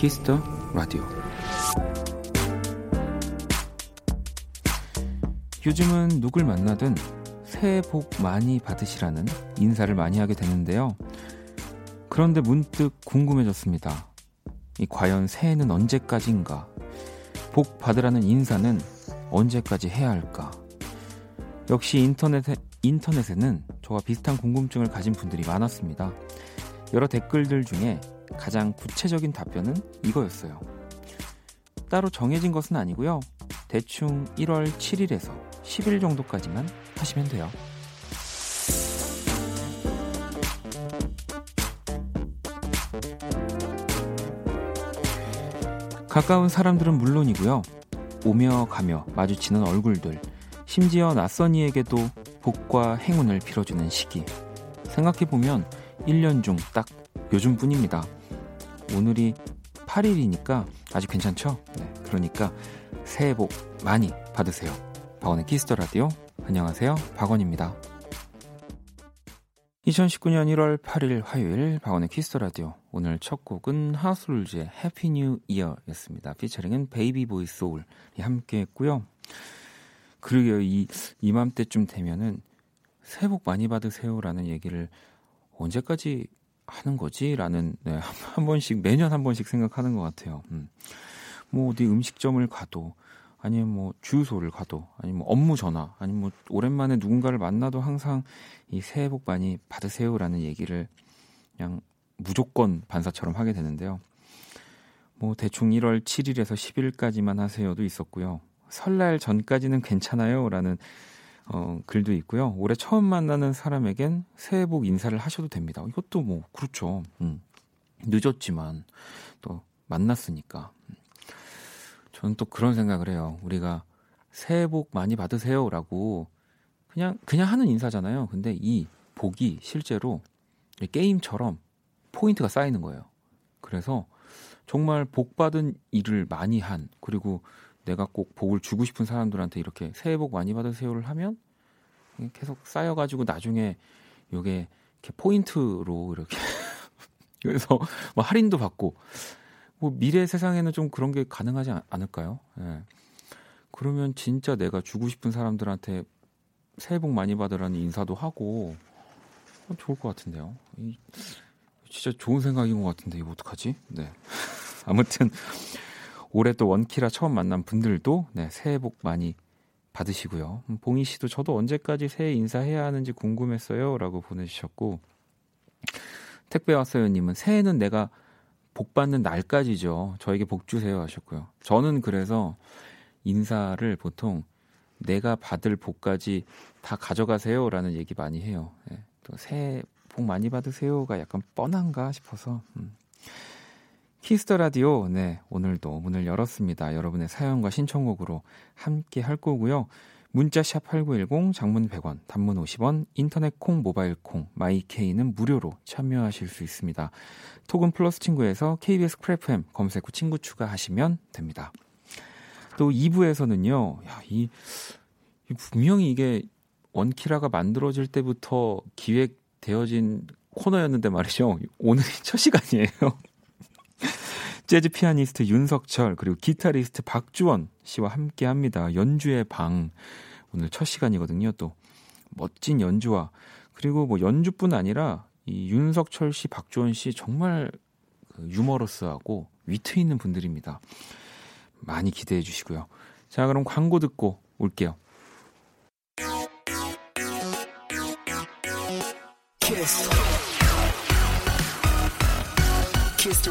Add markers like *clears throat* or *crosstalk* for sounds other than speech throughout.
Kiss the Radio 요즘은 누굴 만나든 새해 복 많이 받으시라는 인사를 많이 하게 되는데요. 그런데 문득 궁금해졌습니다. 이 과연 새해는 언제까지인가? 복 받으라는 인사는 언제까지 해야 할까? 역시 인터넷에, 인터넷에는 저와 비슷한 궁금증을 가진 분들이 많았습니다. 여러 댓글들 중에 가장 구체적인 답변은 이거였어요. 따로 정해진 것은 아니고요. 대충 1월 7일에서 10일 정도까지만 하시면 돼요. 가까운 사람들은 물론이고요. 오며 가며 마주치는 얼굴들, 심지어 낯선 이에게도 복과 행운을 빌어주는 시기. 생각해보면 1년 중 딱 요즘뿐입니다. 오늘이 8일이니까 아주 괜찮죠? 네, 그러니까 새해 복 많이 받으세요. 박원의 Kiss the Radio. 안녕하세요. 박원입니다. 2019년 1월 8일 화요일 박원의 Kiss the Radio. 오늘 첫 곡은 하우스룰즈의 Happy New Year였습니다. 피처링은 베이비 보이 소울이 함께 했고요. 그러게요. 이 이맘때쯤 되면은 새해 복 많이 받으세요라는 얘기를 언제까지 하는 거지라는 네, *laughs* 한 번씩 매년 한 번씩 생각하는 것 같아요. 음. 뭐 어디 음식점을 가도 아니면 뭐 주유소를 가도 아니면 뭐 업무 전화 아니면 뭐 오랜만에 누군가를 만나도 항상 이 새해 복 많이 받으세요라는 얘기를 그냥 무조건 반사처럼 하게 되는데요. 뭐 대충 1월 7일에서 10일까지만 하세요도 있었고요. 설날 전까지는 괜찮아요라는 어, 글도 있고요. 올해 처음 만나는 사람에겐 새해 복 인사를 하셔도 됩니다. 이것도 뭐 그렇죠. 음. 늦었지만 또 만났으니까. 저는 또 그런 생각을 해요. 우리가 새해 복 많이 받으세요라고 그냥 그냥 하는 인사잖아요. 근데 이 복이 실제로 게임처럼 포인트가 쌓이는 거예요. 그래서 정말 복 받은 일을 많이 한 그리고 내가 꼭 복을 주고 싶은 사람들한테 이렇게 새해 복 많이 받으세요를 하면 계속 쌓여가지고 나중에 요게 이렇게 포인트로 이렇게 *laughs* 그래서 뭐 할인도 받고 뭐 미래 세상에는 좀 그런 게 가능하지 않을까요? 예. 그러면 진짜 내가 주고 싶은 사람들한테 새해 복 많이 받으라는 인사도 하고 좋을 것 같은데요. 이, 진짜 좋은 생각인 것 같은데 이거 어떡하지? 네. *laughs* 아무튼 올해 또 원키라 처음 만난 분들도 네, 새해 복 많이 받으시고요. 음, 봉희 씨도 저도 언제까지 새해 인사해야 하는지 궁금했어요. 라고 보내주셨고, 택배 왔어요 님은 새해는 내가 복 받는 날까지죠. 저에게 복 주세요 하셨고요. 저는 그래서 인사를 보통 내가 받을 복까지 다 가져가세요 라는 얘기 많이 해요. 네, 또 새해 복 많이 받으세요가 약간 뻔한가 싶어서. 음. Kiss the Radio, 네, 오늘도 문을 열었습니다. 여러분의 사연과 신청곡으로 함께 할 거고요. 문자샵 8910, 장문 100원, 단문 50원, 인터넷 콩, 모바일 콩, 마이케이는 무료로 참여하실 수 있습니다. 톡은 플러스 친구에서 KBS Cool FM 검색 후 친구 추가하시면 됩니다. 또 2부에서는요, 야, 이, 이 분명히 이게 원키라가 만들어질 때부터 기획되어진 코너였는데 말이죠. 오늘이 첫 시간이에요. 재즈 피아니스트 윤석철 그리고 기타리스트 박주원 씨와 함께 합니다. 연주의 방 오늘 첫 시간이거든요. 또 멋진 연주와 그리고 뭐 연주뿐 아니라 이 윤석철 씨, 박주원 씨 정말 그 유머러스하고 위트 있는 분들입니다. 많이 기대해 주시고요. 자, 그럼 광고 듣고 올게요. 키스. 키스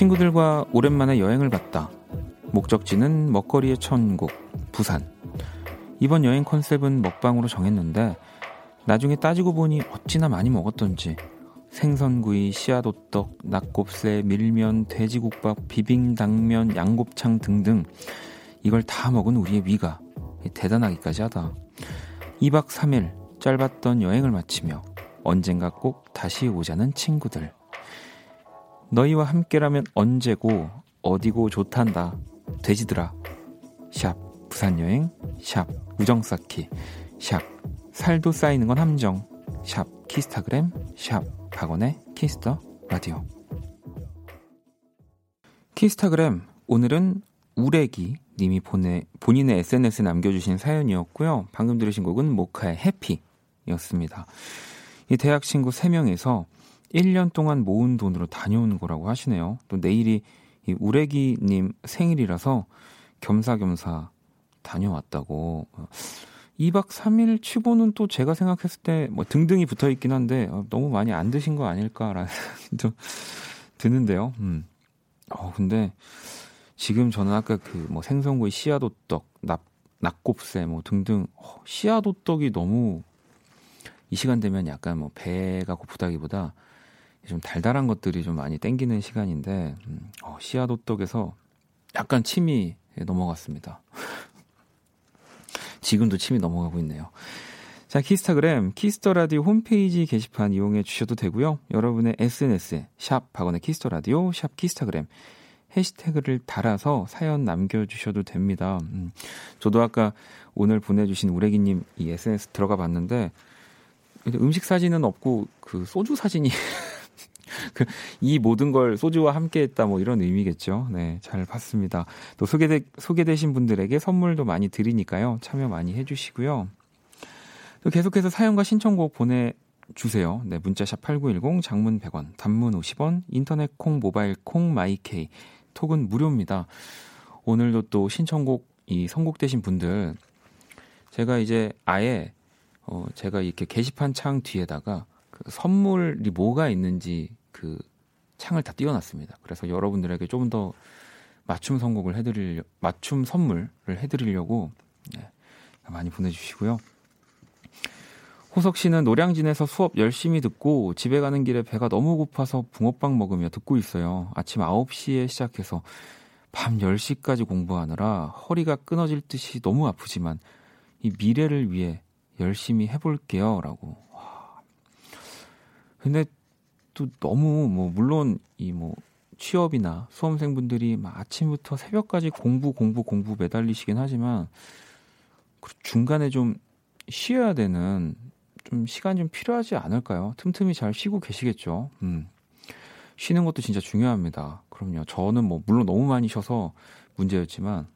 친구들과 오랜만에 여행을 갔다. 목적지는 먹거리의 천국, 부산. 이번 여행 컨셉은 먹방으로 정했는데 나중에 따지고 보니 어찌나 많이 먹었던지 생선구이, 씨앗호떡, 낙곱새, 밀면, 돼지국밥, 비빔당면, 양곱창 등등 이걸 다 먹은 우리의 위가 대단하기까지 하다. 2박 3일 짧았던 여행을 마치며 언젠가 꼭 다시 오자는 친구들. 너희와 함께라면 언제고 어디고 좋단다. 돼지들아. 샵 부산 여행 샵 우정 쌓기 샵 살도 쌓이는 건 함정 샵 키스타그램 샵 박원의 Kiss the Radio 키스타그램 오늘은 우레기 님이 보내, 본인의 SNS에 남겨주신 사연이었고요. 방금 들으신 곡은 모카의 Happy였습니다. 이 대학 친구 3명에서 1년 동안 모은 돈으로 다녀오는 거라고 하시네요. 또 내일이 이 우레기님 생일이라서 겸사겸사 다녀왔다고. 2박 3일 치고는 또 제가 생각했을 때 뭐 등등이 붙어 있긴 한데 어, 너무 많이 안 드신 거 아닐까라는 *laughs* 좀 드는데요. 음. 어, 근데 지금 저는 아까 그 뭐 생선구이 씨앗호떡, 낙, 낙곱새 뭐 등등 어, 씨앗호떡이 너무 이 시간 되면 약간 뭐 배가 고프다기보다 좀 달달한 것들이 좀 많이 땡기는 시간인데 음, 어, 씨앗 호떡에서 약간 침이 넘어갔습니다. *laughs* 지금도 침이 넘어가고 있네요. 자, 키스타그램, Kiss the Radio 홈페이지 게시판 이용해 주셔도 되고요. 여러분의 SNS에 샵 박원의 Kiss the Radio, 샵 키스타그램 해시태그를 달아서 사연 남겨주셔도 됩니다. 음, 저도 아까 오늘 보내주신 우레기님 이 SNS 들어가 봤는데 음식 사진은 없고 그 소주 사진이 *laughs* *laughs* 그, 이 모든 걸 소주와 함께 했다, 뭐 이런 의미겠죠. 네, 잘 봤습니다. 또 소개되, 소개되신 분들에게 선물도 많이 드리니까요. 참여 많이 해주시고요. 또 계속해서 사연과 신청곡 보내 주세요. 네, 문자샵 8910, 장문 100원, 단문 50원, 인터넷 콩, 모바일 콩, 마이케이, 톡은 무료입니다. 오늘도 또 신청곡 이 선곡되신 분들, 제가 이제 아예, 어, 제가 이렇게 게시판 창 뒤에다가 그 선물이 뭐가 있는지 그 창을 다 띄워놨습니다. 그래서 여러분들에게 조금 더 맞춤 선곡을 해드릴 맞춤 선물을 해드리려고 네, 많이 보내주시고요. 호석 씨는 노량진에서 수업 열심히 듣고 집에 가는 길에 배가 너무 고파서 붕어빵 먹으며 듣고 있어요. 아침 9시에 시작해서 밤 10시까지 공부하느라 허리가 끊어질 듯이 너무 아프지만 이 미래를 위해 열심히 해볼게요. 라고. 와. 근데 또 너무 뭐 물론 이 뭐 취업이나 수험생분들이 막 아침부터 새벽까지 공부 공부 공부 매달리시긴 하지만 그 중간에 좀 쉬어야 되는 좀 시간 좀 필요하지 않을까요? 틈틈이 잘 쉬고 계시겠죠. 음. 쉬는 것도 진짜 중요합니다. 그럼요. 저는 뭐 물론 너무 많이 쉬어서 문제였지만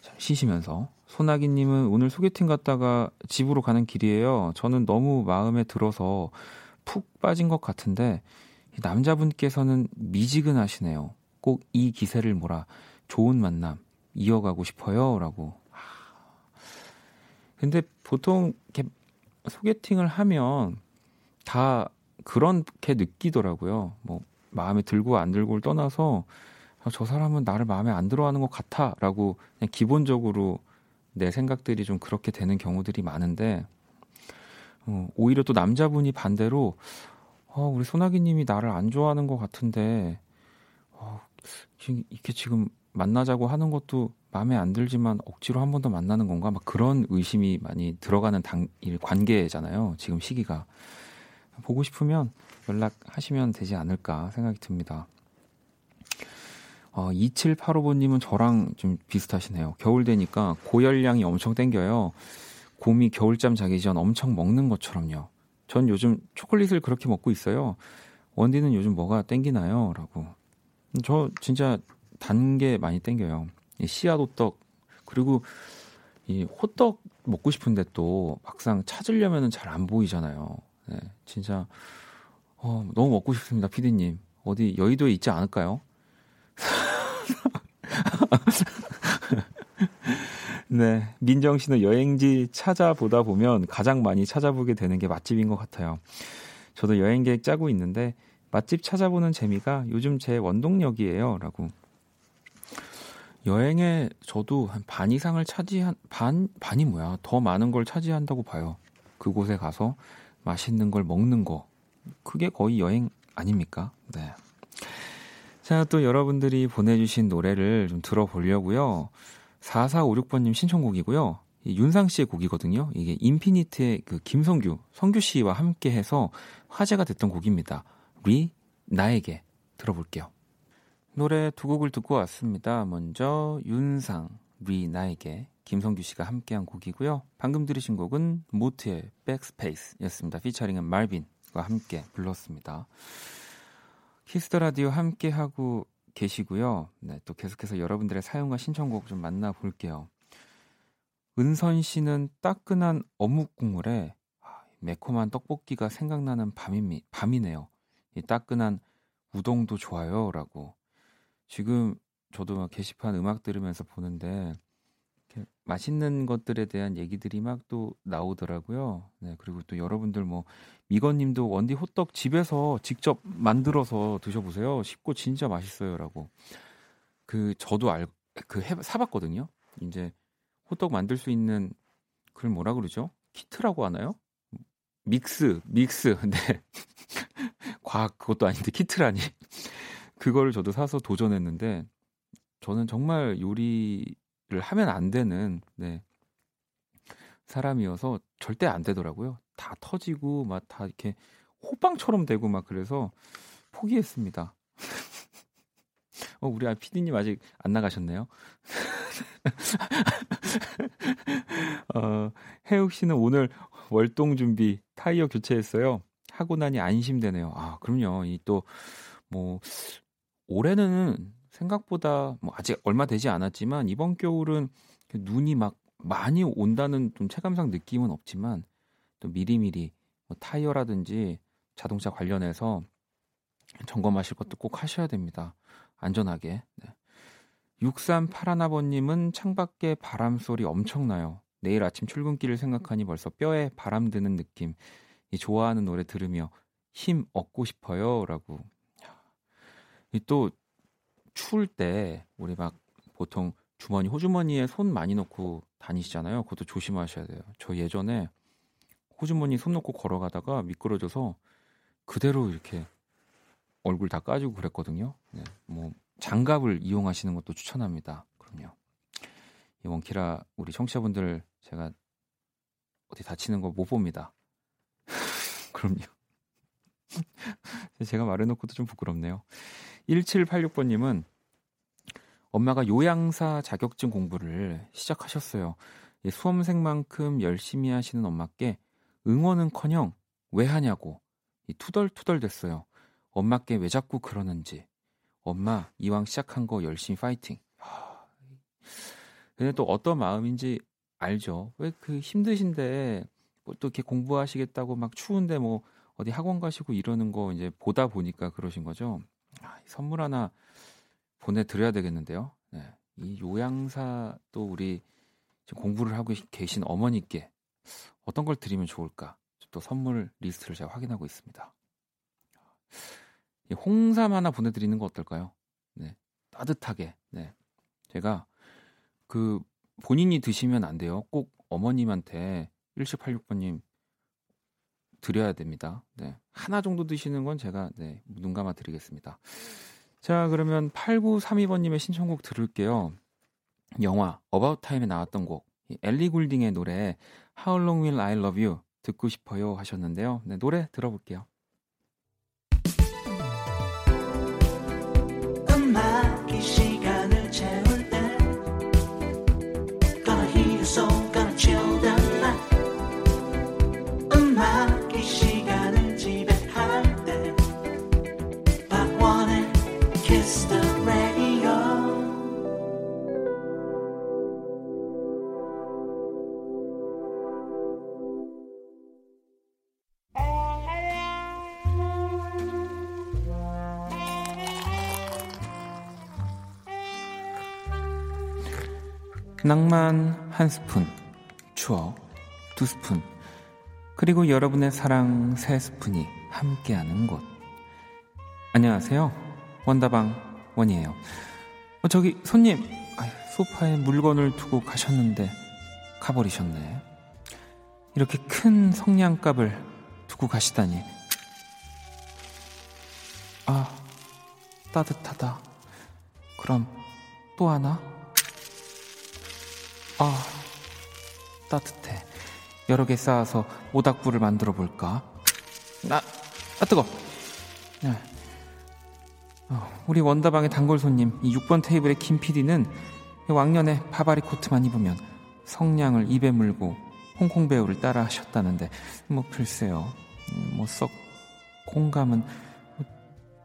잘 쉬시면서 소나기님은 오늘 소개팅 갔다가 집으로 가는 길이에요. 저는 너무 마음에 들어서 푹 빠진 것 같은데 남자분께서는 미지근하시네요. 꼭 이 기세를 몰아 좋은 만남 이어가고 싶어요라고. 근데 보통 이렇게 소개팅을 하면 다 그렇게 느끼더라고요. 뭐 마음에 들고 안 들고를 떠나서 아, 저 사람은 나를 마음에 안 들어하는 것 같아라고 그냥 기본적으로 내 생각들이 좀 그렇게 되는 경우들이 많은데 어, 오히려 또 남자분이 반대로 어, 우리 소나기님이 나를 안 좋아하는 것 같은데 어, 지금 이렇게 지금 만나자고 하는 것도 마음에 안 들지만 억지로 한 번 더 만나는 건가 막 그런 의심이 많이 들어가는 당, 관계잖아요. 지금 시기가 보고 싶으면 연락하시면 되지 않을까 생각이 듭니다. 어, 2785번님은 저랑 좀 비슷하시네요. 겨울 되니까 고열량이 엄청 땡겨요. 곰이 겨울잠 자기 전 엄청 먹는 것처럼요. 전 요즘 초콜릿을 그렇게 먹고 있어요. 원디는 요즘 뭐가 땡기나요? 라고. 저 진짜 단 게 많이 땡겨요. 씨앗 호떡 그리고 이 호떡 먹고 싶은데 또 막상 찾으려면은 잘안 보이잖아요. 네, 진짜 어, 너무 먹고 싶습니다, 피디님. 어디 여의도에 있지 않을까요? *laughs* 네. 민정 씨는 여행지 찾아보다 보면 가장 많이 찾아보게 되는 게 맛집인 것 같아요. 저도 여행 계획 짜고 있는데 맛집 찾아보는 재미가 요즘 제 원동력이에요. 라고. 여행에 저도 한 반 이상을 차지한 반 반이 뭐야 더 많은 걸 차지한다고 봐요. 그곳에 가서 맛있는 걸 먹는 거 그게 거의 여행 아닙니까? 네. 자, 또 여러분들이 보내주신 노래를 좀 들어보려고요. 4456번님 신청곡이고요. 윤상 씨의 곡이거든요. 이게 인피니트의 그 김성규, 성규 씨와 함께 해서 화제가 됐던 곡입니다. 리, 나에게 들어볼게요. 노래 두 곡을 듣고 왔습니다. 먼저 윤상, 리, 나에게 김성규 씨가 함께한 곡이고요. 방금 들으신 곡은 모트의 Backspace였습니다. 피처링은 말빈과 함께 불렀습니다. Kiss the Radio 함께 하고 계시고요. 네, 또 계속해서 여러분들의 사연과 신청곡 좀 만나 볼게요. 은선 씨는 따끈한 어묵 국물에 아, 매콤한 떡볶이가 생각나는 밤이, 밤이네요. 이 따끈한 우동도 좋아요라고. 지금 저도 게시판 음악 들으면서 보는데 맛있는 것들에 대한 얘기들이 막 또 나오더라고요. 네, 그리고 또 여러분들 뭐 미건님도 원디 호떡 집에서 직접 만들어서 드셔보세요. 쉽고 진짜 맛있어요라고. 그 저도 알 그 사봤거든요. 이제 호떡 만들 수 있는 그걸 뭐라 그러죠? 키트라고 하나요? 믹스, 믹스. *laughs* 네. 과학 그것도 아닌데 키트라니. 그거를 저도 사서 도전했는데 저는 정말 요리를 하면 안 되는 네. 사람이어서 절대 안 되더라고요. 다 터지고 막 다 이렇게 호빵처럼 되고 막 그래서 포기했습니다. *laughs* 어, 우리 아 피디님 아직 안 나가셨네요. *laughs* 어, 해욱 씨는 오늘 월동 준비 타이어 교체했어요. 하고 나니 안심되네요. 아, 그럼요. 이 또 뭐 올해는 생각보다 뭐 아직 얼마 되지 않았지만 이번 겨울은 눈이 막 많이 온다는 좀 체감상 느낌은 없지만 또 미리미리 뭐 타이어라든지 자동차 관련해서 점검하실 것도 꼭 하셔야 됩니다. 안전하게. 네. 6381아버님은 창밖에 바람 소리 엄청나요. 내일 아침 출근길을 생각하니 벌써 뼈에 바람 드는 느낌. 이 좋아하는 노래 들으며 힘 얻고 싶어요. 라고. 또 추울 때 우리 막 보통 주머니, 호주머니에 손 많이 넣고 다니시잖아요. 그것도 조심하셔야 돼요. 저 예전에 호주머니 손 넣고 걸어가다가 미끄러져서 그대로 이렇게 얼굴 다 까지고 그랬거든요. 네, 뭐 장갑을 이용하시는 것도 추천합니다. 그럼요. 이 원키라 우리 청취자분들 제가 어디 다치는 거 못 봅니다. *laughs* 그럼요. *laughs* 제가 말해놓고도 좀 부끄럽네요. 1786번님은 엄마가 요양사 자격증 공부를 시작하셨어요. 수험생만큼 열심히 하시는 엄마께 응원은커녕 왜 하냐고 투덜투덜 됐어요. 엄마께 왜 자꾸 그러는지. 엄마 이왕 시작한 거 열심히 파이팅. 근데 또 어떤 마음인지 알죠. 왜 그 힘드신데 뭐 또 이렇게 공부하시겠다고 막 추운데 뭐 어디 학원 가시고 이러는 거 이제 보다 보니까 그러신 거죠. 아, 선물 하나 보내드려야 되겠는데요. 네. 이 요양사 또 우리 지금 공부를 하고 계신 어머니께 어떤 걸 드리면 좋을까? 또 선물 리스트를 제가 확인하고 있습니다. 홍삼 하나 보내드리는 거 어떨까요? 네. 따뜻하게. 네. 제가 그 본인이 드시면 안 돼요. 꼭 어머님한테 1786번님 드려야 됩니다. 네. 하나 정도 드시는 건 제가 네, 눈 감아 드리겠습니다. 자, 그러면 8932번님의 신청곡 들을게요. 영화 About Time에 나왔던 곡 엘리 굴딩의 노래 How Long Will I Love You 듣고 싶어요 하셨는데요. 네, 노래 들어볼게요. 낭만 한 스푼, 추억 두 스푼, 그리고 여러분의 사랑 세 스푼이 함께하는 곳. 안녕하세요. 원다방 원이에요. 어, 저기 손님, 아유, 소파에 물건을 두고 가셨는데 가버리셨네. 이렇게 큰 성냥갑을 두고 가시다니. 아, 따뜻하다. 그럼 또 하나? 아, 따뜻해. 여러 개 쌓아서 모닥불을 만들어 볼까? 아, 아 뜨거. 네. 어, 우리 원다방의 단골 손님 이 6번 테이블의 김 PD는 왕년에 바바리 코트만 입으면 성냥을 입에 물고 홍콩 배우를 따라 하셨다는데 뭐 글쎄요 음, 뭐 썩 공감은 뭐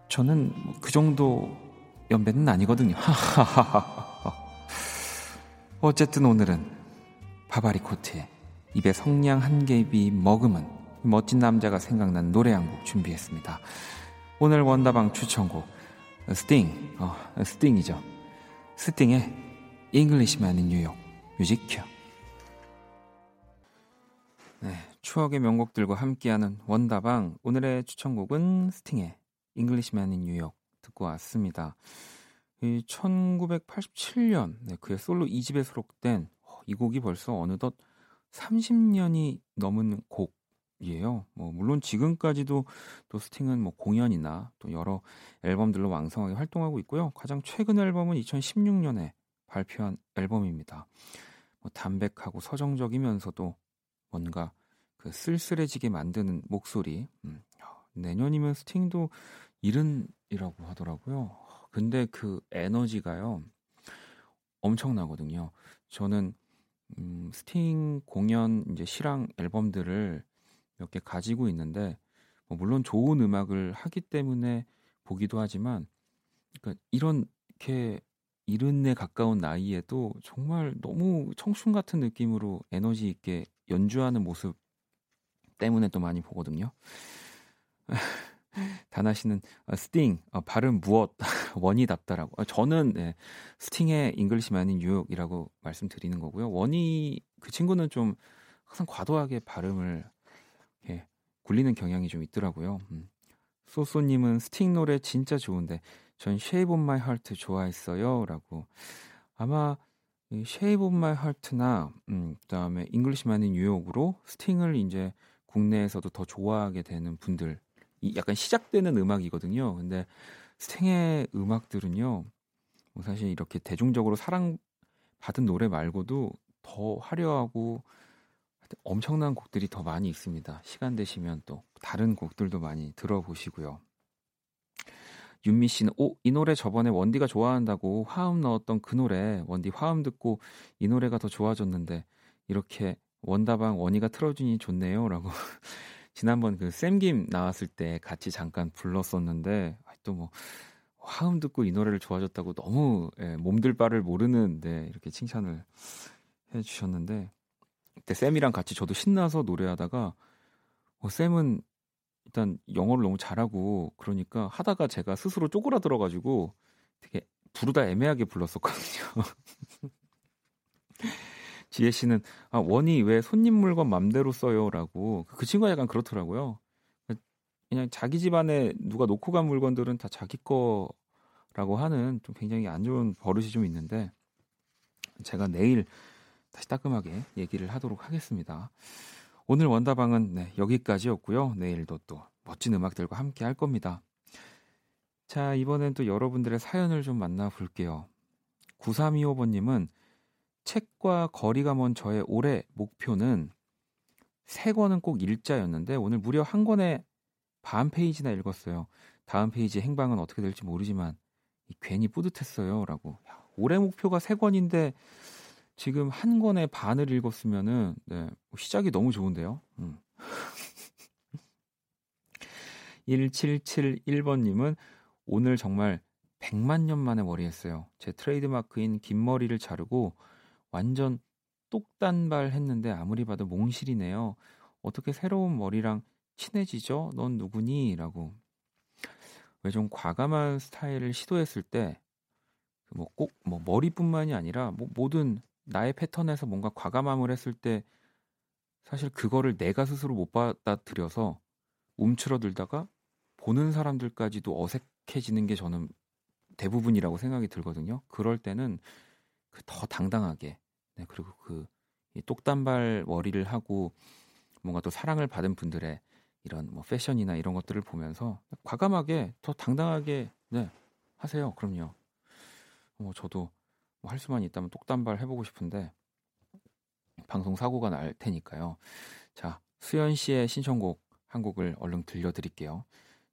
저는 뭐 그 정도 연배는 아니거든요. *laughs* 어쨌든 오늘은 바바리 코트에 입에 성냥 한 개비 머금은 멋진 남자가 생각난 노래 한 곡 준비했습니다. 오늘 원다방 추천곡 스팅, 어, 스팅이죠. 스팅의 Englishman in New York 뮤직 큐. 네, 추억의 명곡들과 함께하는 원다방 오늘의 추천곡은 스팅의 Englishman in New York 듣고 왔습니다. 이 1987년 네, 그의 솔로 2집에 수록된 어, 이 곡이 벌써 어느덧 30년이 넘은 곡이에요. 뭐 물론 지금까지도 또 스팅은 뭐 공연이나 또 여러 앨범들로 왕성하게 활동하고 있고요. 가장 최근 앨범은 2016년에 발표한 앨범입니다. 뭐 담백하고 서정적이면서도 뭔가 그 쓸쓸해지게 만드는 목소리. 음, 내년이면 스팅도 일흔이라고 하더라고요. 근데 그 에너지가요 엄청나거든요. 저는 음, 스팅 공연 이제 실황 앨범들을 몇 개 가지고 있는데 뭐 물론 좋은 음악을 하기 때문에 보기도 하지만 그러니까 이렇게 일흔에 가까운 나이에도 정말 너무 청춘 같은 느낌으로 에너지 있게 연주하는 모습 때문에 또 많이 보거든요. 다나 씨는 어, 스팅 어, 발음 무엇 *laughs* 원이답다라고. 어, 저는 네, 스팅의 Englishman in New York이라고 말씀드리는 거고요. 원이 그 친구는 좀 항상 과도하게 발음을 예, 굴리는 경향이 좀 있더라고요. 음. 소소님은 스팅 노래 진짜 좋은데 전 Shape of My Heart 좋아했어요라고. 아마 이 Shape of My Heart나 음, 그다음에 Englishman in New York으로 스팅을 이제 국내에서도 더 좋아하게 되는 분들 이 약간 시작되는 음악이거든요. 근데 스팅의 음악들은요. 뭐 사실 이렇게 대중적으로 사랑받은 노래 말고도 더 화려하고 엄청난 곡들이 더 많이 있습니다. 시간 되시면 또 다른 곡들도 많이 들어보시고요. 윤미 씨는 오, 이 노래 저번에 원디가 좋아한다고 화음 넣었던 그 노래 원디 화음 듣고 이 노래가 더 좋아졌는데 이렇게 원다방 원이가 틀어주니 좋네요라고 *laughs* 지난번 그 샘김 나왔을 때 같이 잠깐 불렀었는데 또 뭐 화음 듣고 이 노래를 좋아졌다고 너무 예, 몸들 바를 모르는데 이렇게 칭찬을 해주셨는데 그때 샘이랑 같이 저도 신나서 노래하다가 어, 샘은 일단 영어를 너무 잘하고 그러니까 하다가 제가 스스로 쪼그라들어가지고 되게 부르다 애매하게 불렀었거든요. *laughs* 지혜 씨는 아, 원이 왜 손님 물건 맘대로 써요라고 그 친구가 약간 그렇더라고요. 그냥 자기 집안에 누가 놓고 간 물건들은 다 자기 거라고 하는 좀 굉장히 안 좋은 버릇이 좀 있는데 제가 내일 다시 따끔하게 얘기를 하도록 하겠습니다. 오늘 원다방은 네, 여기까지였고요. 내일도 또 멋진 음악들과 함께 할 겁니다. 자, 이번엔 또 여러분들의 사연을 좀 만나볼게요. 9325번님은 책과 거리가 먼 저의 올해 목표는 세 권은 꼭 읽자였는데 오늘 무려 한 권에 반 페이지나 읽었어요. 다음 페이지 행방은 어떻게 될지 모르지만 괜히 뿌듯했어요라고. 올해 목표가 세 권인데 지금 한 권에 반을 읽었으면은 네, 시작이 너무 좋은데요. 음. *laughs* 1771번님은 오늘 정말 100만 년 만에 머리했어요. 제 트레이드마크인 긴 머리를 자르고 완전 똑단발 했는데 아무리 봐도 몽실이네요. 어떻게 새로운 머리랑 친해지죠? 넌 누구니? 라고. 왜 좀 과감한 스타일을 시도했을 때, 뭐 꼭, 뭐 머리뿐만이 아니라, 뭐 모든 나의 패턴에서 뭔가 과감함을 했을 때, 사실 그거를 내가 스스로 못 받아들여서 움츠러들다가 보는 사람들까지도 어색해지는 게 저는 대부분이라고 생각이 들거든요. 그럴 때는 더 당당하게 네, 그리고 그 똑단발 머리를 하고 뭔가 또 사랑을 받은 분들의 이런 뭐 패션이나 이런 것들을 보면서 과감하게 더 당당하게 네 하세요. 그럼요. 뭐 저도 뭐 할 수만 있다면 똑단발 해보고 싶은데 방송 사고가 날 테니까요. 자 수연 씨의 신청곡 한 곡을 얼른 들려드릴게요.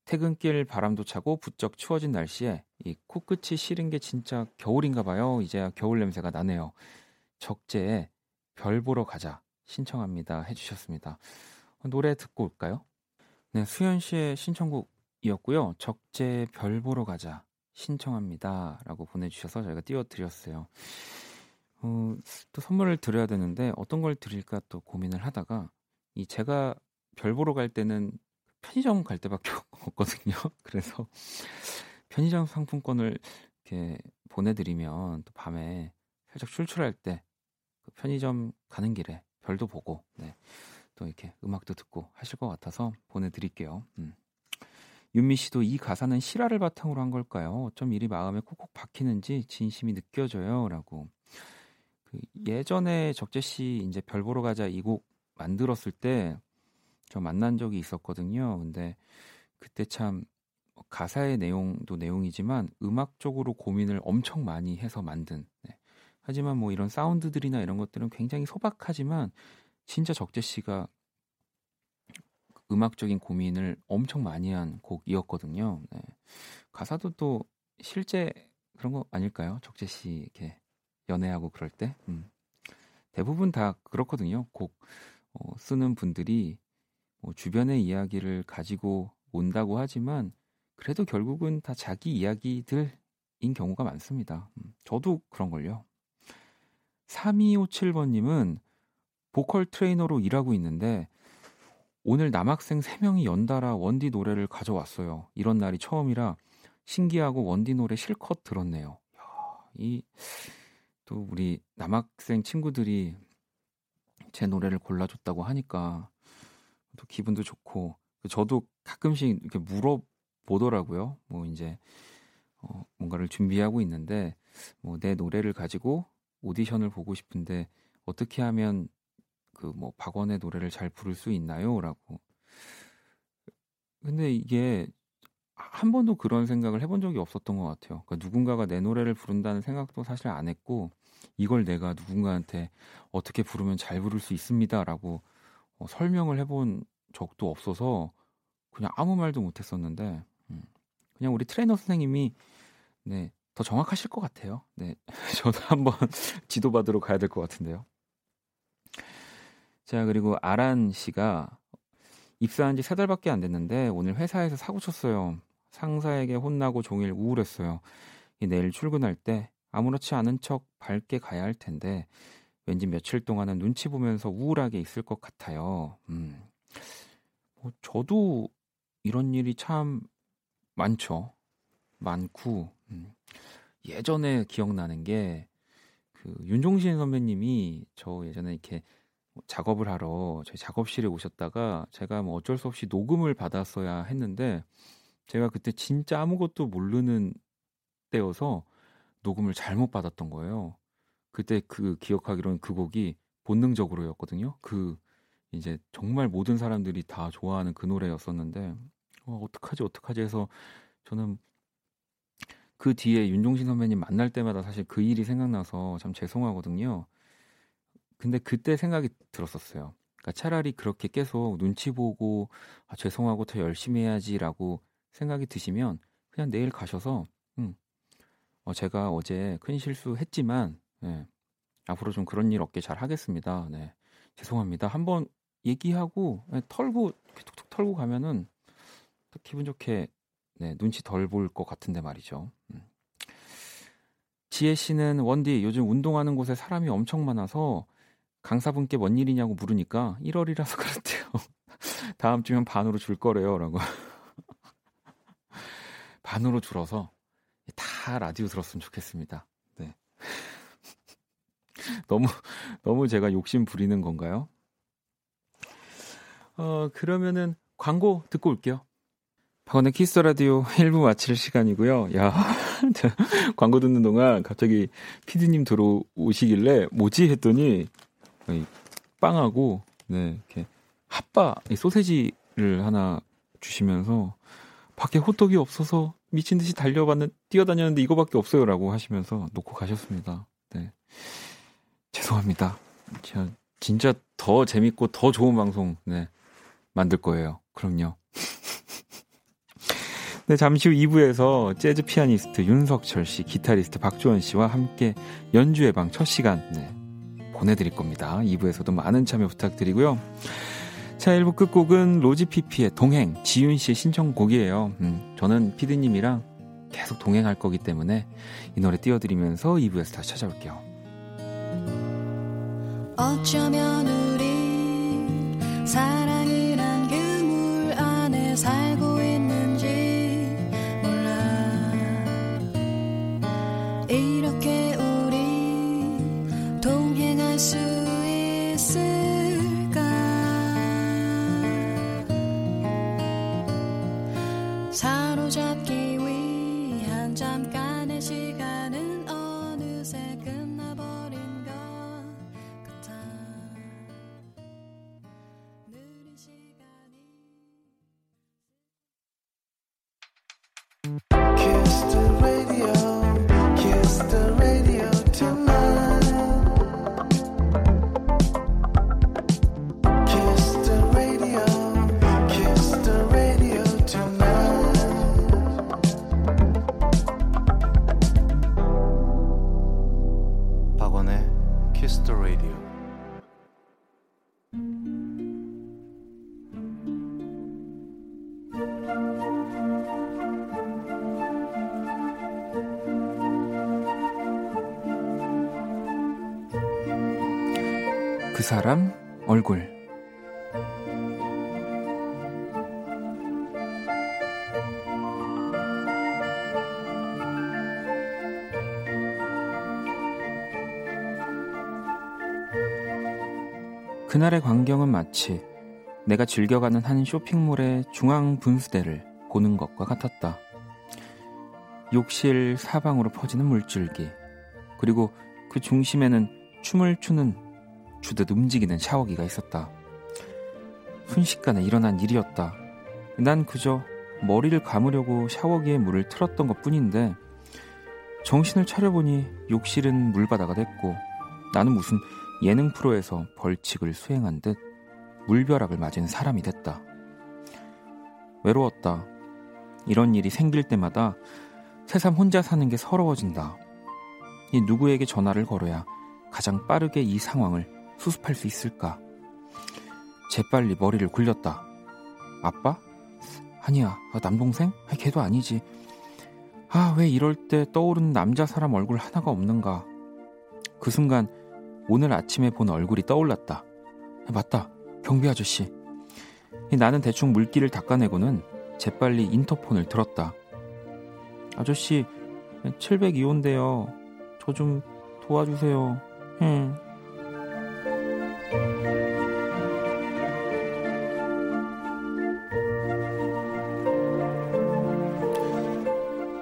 퇴근길 바람도 차고 부쩍 추워진 날씨에 이 코끝이 시린 게 진짜 겨울인가 봐요. 이제야 겨울 냄새가 나네요. 적재에 별 보러 가자 신청합니다 해주셨습니다. 노래 듣고 올까요? 네, 수현 씨의 신청곡이었고요. 적재 별 보러 가자 신청합니다 라고 보내주셔서 저희가 띄워드렸어요. 어, 또 선물을 드려야 되는데 어떤 걸 드릴까 또 고민을 하다가 이 제가 별 보러 갈 때는 편의점 갈 때밖에 *laughs* 없거든요. 그래서 편의점 상품권을 이렇게 보내드리면 또 밤에 살짝 출출할 때 그 편의점 가는 길에 별도 보고 네. 또 이렇게 음악도 듣고 하실 것 같아서 보내드릴게요. 음. 윤미 씨도 이 가사는 실화를 바탕으로 한 걸까요? 어쩜 이리 마음에 콕콕 박히는지 진심이 느껴져요라고. 그 예전에 적재 씨 이제 별 보러 가자 이 곡 만들었을 때 저 만난 적이 있었거든요. 근데 그때 참 가사의 내용도 내용이지만 음악적으로 고민을 엄청 많이 해서 만든. 네. 하지만 뭐 이런 사운드들이나 이런 것들은 굉장히 소박하지만 진짜 적재 씨가 음악적인 고민을 엄청 많이 한 곡이었거든요. 네. 가사도 또 실제 그런 거 아닐까요? 적재 씨 이렇게 연애하고 그럴 때 음. 대부분 다 그렇거든요. 곡 어, 쓰는 분들이 뭐 주변의 이야기를 가지고 온다고 하지만 그래도 결국은 다 자기 이야기들인 경우가 많습니다. 음. 저도 그런 걸요. 3257번님은 보컬 트레이너로 일하고 있는데 오늘 남학생 3명이 연달아 원디 노래를 가져왔어요. 이런 날이 처음이라 신기하고 원디 노래 실컷 들었네요. 이 또 우리 남학생 친구들이 제 노래를 골라줬다고 하니까 또 기분도 좋고 저도 가끔씩 이렇게 물어보더라고요. 뭐 이제 어 뭔가를 준비하고 있는데 뭐 내 노래를 가지고 오디션을 보고 싶은데 어떻게 하면 그 뭐 박원의 노래를 잘 부를 수 있나요?라고. 근데 이게 한 번도 그런 생각을 해본 적이 없었던 것 같아요. 그러니까 누군가가 내 노래를 부른다는 생각도 사실 안 했고 이걸 내가 누군가한테 어떻게 부르면 잘 부를 수 있습니다라고 어, 설명을 해본 적도 없어서 그냥 아무 말도 못했었는데 음, 그냥 우리 트레이너 선생님이 네, 더 정확하실 것 같아요. 네, *laughs* 저도 한번 *laughs* 지도 받으러 가야 될 것 같은데요. 자, 그리고 아란 씨가 입사한 지 세 달밖에 안 됐는데 오늘 회사에서 사고 쳤어요. 상사에게 혼나고 종일 우울했어요. 내일 출근할 때 아무렇지 않은 척 밝게 가야 할 텐데 왠지 며칠 동안은 눈치 보면서 우울하게 있을 것 같아요. 음. 뭐 저도 이런 일이 참 많죠. 많고 음. 예전에 기억나는 게 그 윤종신 선배님이 저 예전에 이렇게 뭐 작업을 하러 저희 작업실에 오셨다가 제가 뭐 어쩔 수 없이 녹음을 받았어야 했는데 제가 그때 진짜 아무것도 모르는 때여서 녹음을 잘못 받았던 거예요. 그때 그 기억하기로는 그 곡이 본능적으로였거든요. 그 이제 정말 모든 사람들이 다 좋아하는 그 노래였었는데 어, 어떡하지 어떡하지 해서 저는 그 뒤에 윤종신 선배님 만날 때마다 사실 그 일이 생각나서 참 죄송하거든요. 근데 그때 생각이 들었었어요. 그러니까 차라리 그렇게 계속 눈치 보고 아, 죄송하고 더 열심히 해야지라고 생각이 드시면 그냥 내일 가셔서 음, 어, 제가 어제 큰 실수했지만 네, 앞으로 좀 그런 일 없게 잘 하겠습니다. 네, 죄송합니다. 한번 얘기하고 네, 털고 툭툭 털고 가면은 기분 좋게 네, 눈치 덜 볼 것 같은데 말이죠. 음. 지혜 씨는 원디 요즘 운동하는 곳에 사람이 엄청 많아서 강사분께 뭔 일이냐고 물으니까 1월이라서 *laughs* 그렇대요. 다음 주면 반으로 줄 거래요라고. *laughs* 반으로 줄어서 다 라디오 들었으면 좋겠습니다. 네. *laughs* 너무 너무 제가 욕심 부리는 건가요? 어, 그러면은 광고 듣고 올게요. 박원의 키스 라디오 1부 마칠 시간이고요. 야, *laughs* 광고 듣는 동안 갑자기 피디님 들어오시길래 뭐지 했더니 빵하고 네 이렇게 핫바 소세지를 하나 주시면서 밖에 호떡이 없어서 미친 듯이 달려봤는 뛰어다녔는데 이거밖에 없어요라고 하시면서 놓고 가셨습니다. 네 죄송합니다. 진짜 더 재밌고 더 좋은 방송 네 만들 거예요. 그럼요. *laughs* 네, 잠시 후 2부에서 재즈 피아니스트 윤석철 씨, 기타리스트 박주원 씨와 함께 연주회 방첫 시간 네, 보내드릴 겁니다. 2부에서도 많은 참여 부탁드리고요. 자, 1부 끝곡은 로지피피의 동행, 지윤 씨의 신청곡이에요. 음, 저는 피디님이랑 계속 동행할 거기 때문에 이 노래 띄워드리면서 2부에서 다시 찾아올게요. 어쩌면 우리 사랑이란 그물 안에 살고 있 사람 얼굴 그날의 광경은 마치 내가 즐겨가는 한 쇼핑몰의 중앙 분수대를 보는 것과 같았다. 욕실 사방으로 퍼지는 물줄기, 그리고 그 중심에는 춤을 추는 주듯 움직이는 샤워기가 있었다. 순식간에 일어난 일이었다. 난 그저 머리를 감으려고 샤워기에 물을 틀었던 것 뿐인데 정신을 차려보니 욕실은 물바다가 됐고 나는 무슨 예능 프로에서 벌칙을 수행한 듯 물벼락을 맞은 사람이 됐다. 외로웠다. 이런 일이 생길 때마다 새삼 혼자 사는 게 서러워진다. 이 누구에게 전화를 걸어야 가장 빠르게 이 상황을 수습할 수 있을까? 재빨리 머리를 굴렸다. 아빠? 아니야, 아, 남동생? 아, 걔도 아니지. 아, 왜 이럴 때 떠오르는 남자 사람 얼굴 하나가 없는가? 그 순간 오늘 아침에 본 얼굴이 떠올랐다. 아, 맞다, 경비 아저씨. 나는 대충 물기를 닦아내고는 재빨리 인터폰을 들었다. 아저씨, 702호인데요. 저 좀 도와주세요. 응.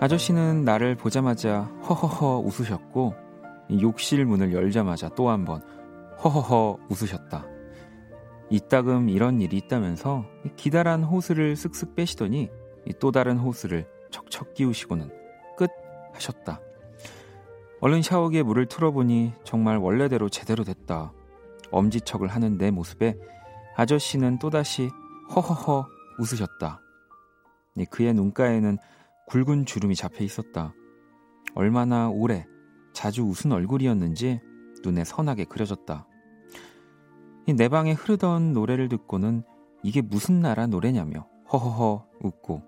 아저씨는 나를 보자마자 허허허 웃으셨고 욕실 문을 열자마자 또 한 번 허허허 웃으셨다. 이따금 이런 일이 있다면서 기다란 호스를 쓱쓱 빼시더니 또 다른 호스를 척척 끼우시고는 끝 하셨다. 얼른 샤워기에 물을 틀어보니 정말 원래대로 제대로 됐다. 엄지척을 하는 내 모습에 아저씨는 또다시 허허허 웃으셨다. 그의 눈가에는 굵은 주름이 잡혀 있었다. 얼마나 오래 자주 웃은 얼굴이었는지 눈에 선하게 그려졌다. 내 방에 흐르던 노래를 듣고는 이게 무슨 나라 노래냐며 허허허 웃고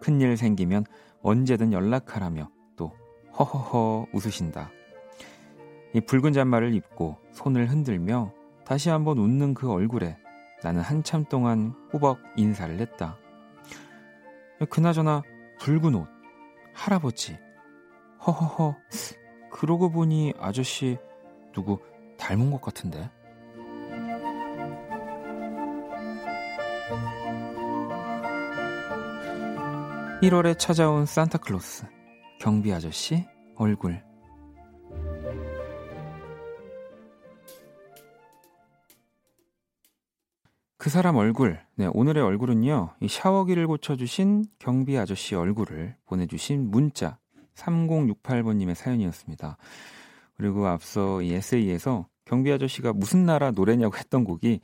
큰일 생기면 언제든 연락하라며 또 허허허 웃으신다. 이 붉은 잔말을 입고 손을 흔들며 다시 한번 웃는 그 얼굴에 나는 한참 동안 꾸벅 인사를 했다. 그나저나 붉은 옷, 할아버지. 허허허, 그러고 보니 아저씨 누구 닮은 것 같은데? (1월에) 찾아온 산타클로스 경비 아저씨 얼굴. 그 사람 얼굴. 네, 오늘의 얼굴은요. 이 샤워기를 고쳐주신 경비 아저씨 얼굴을 보내주신 문자 3068번님의 사연이었습니다. 그리고 앞서 이 에세이에서 경비 아저씨가 무슨 나라 노래냐고 했던 곡이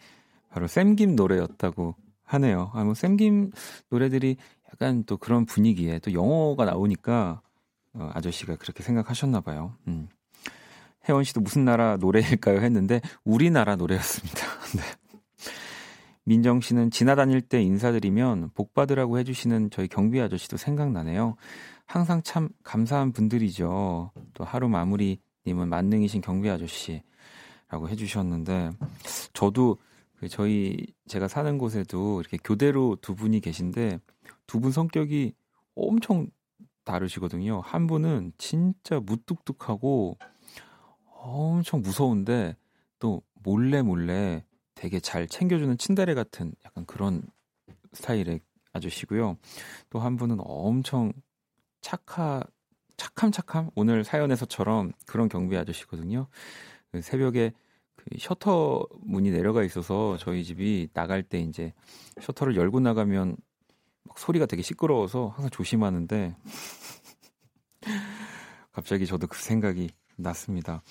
바로 샘김 노래였다고 하네요. 아, 뭐 샘김 노래들이 약간 또 그런 분위기에 또 영어가 나오니까 어, 아저씨가 그렇게 생각하셨나 봐요. 음. 혜원 씨도 무슨 나라 노래일까요? 했는데 우리나라 노래였습니다. *laughs* 네. 민정 씨는 지나다닐 때 인사드리면 복 받으라고 해주시는 저희 경비 아저씨도 생각나네요. 항상 참 감사한 분들이죠. 또 하루 마무리님은 만능이신 경비 아저씨라고 해주셨는데 저도 그 저희 제가 사는 곳에도 이렇게 교대로 두 분이 계신데 두 분 성격이 엄청 다르시거든요. 한 분은 진짜 무뚝뚝하고 엄청 무서운데 또 몰래 몰래 되게 잘 챙겨주는 친데레 같은 약간 그런 스타일의 아저씨고요. 또 한 분은 엄청 착하 착함 착함 오늘 사연에서처럼 그런 경비 아저씨거든요. 그 새벽에 그 셔터 문이 내려가 있어서 저희 집이 나갈 때 이제 셔터를 열고 나가면 막 소리가 되게 시끄러워서 항상 조심하는데 *laughs* 갑자기 저도 그 생각이 났습니다.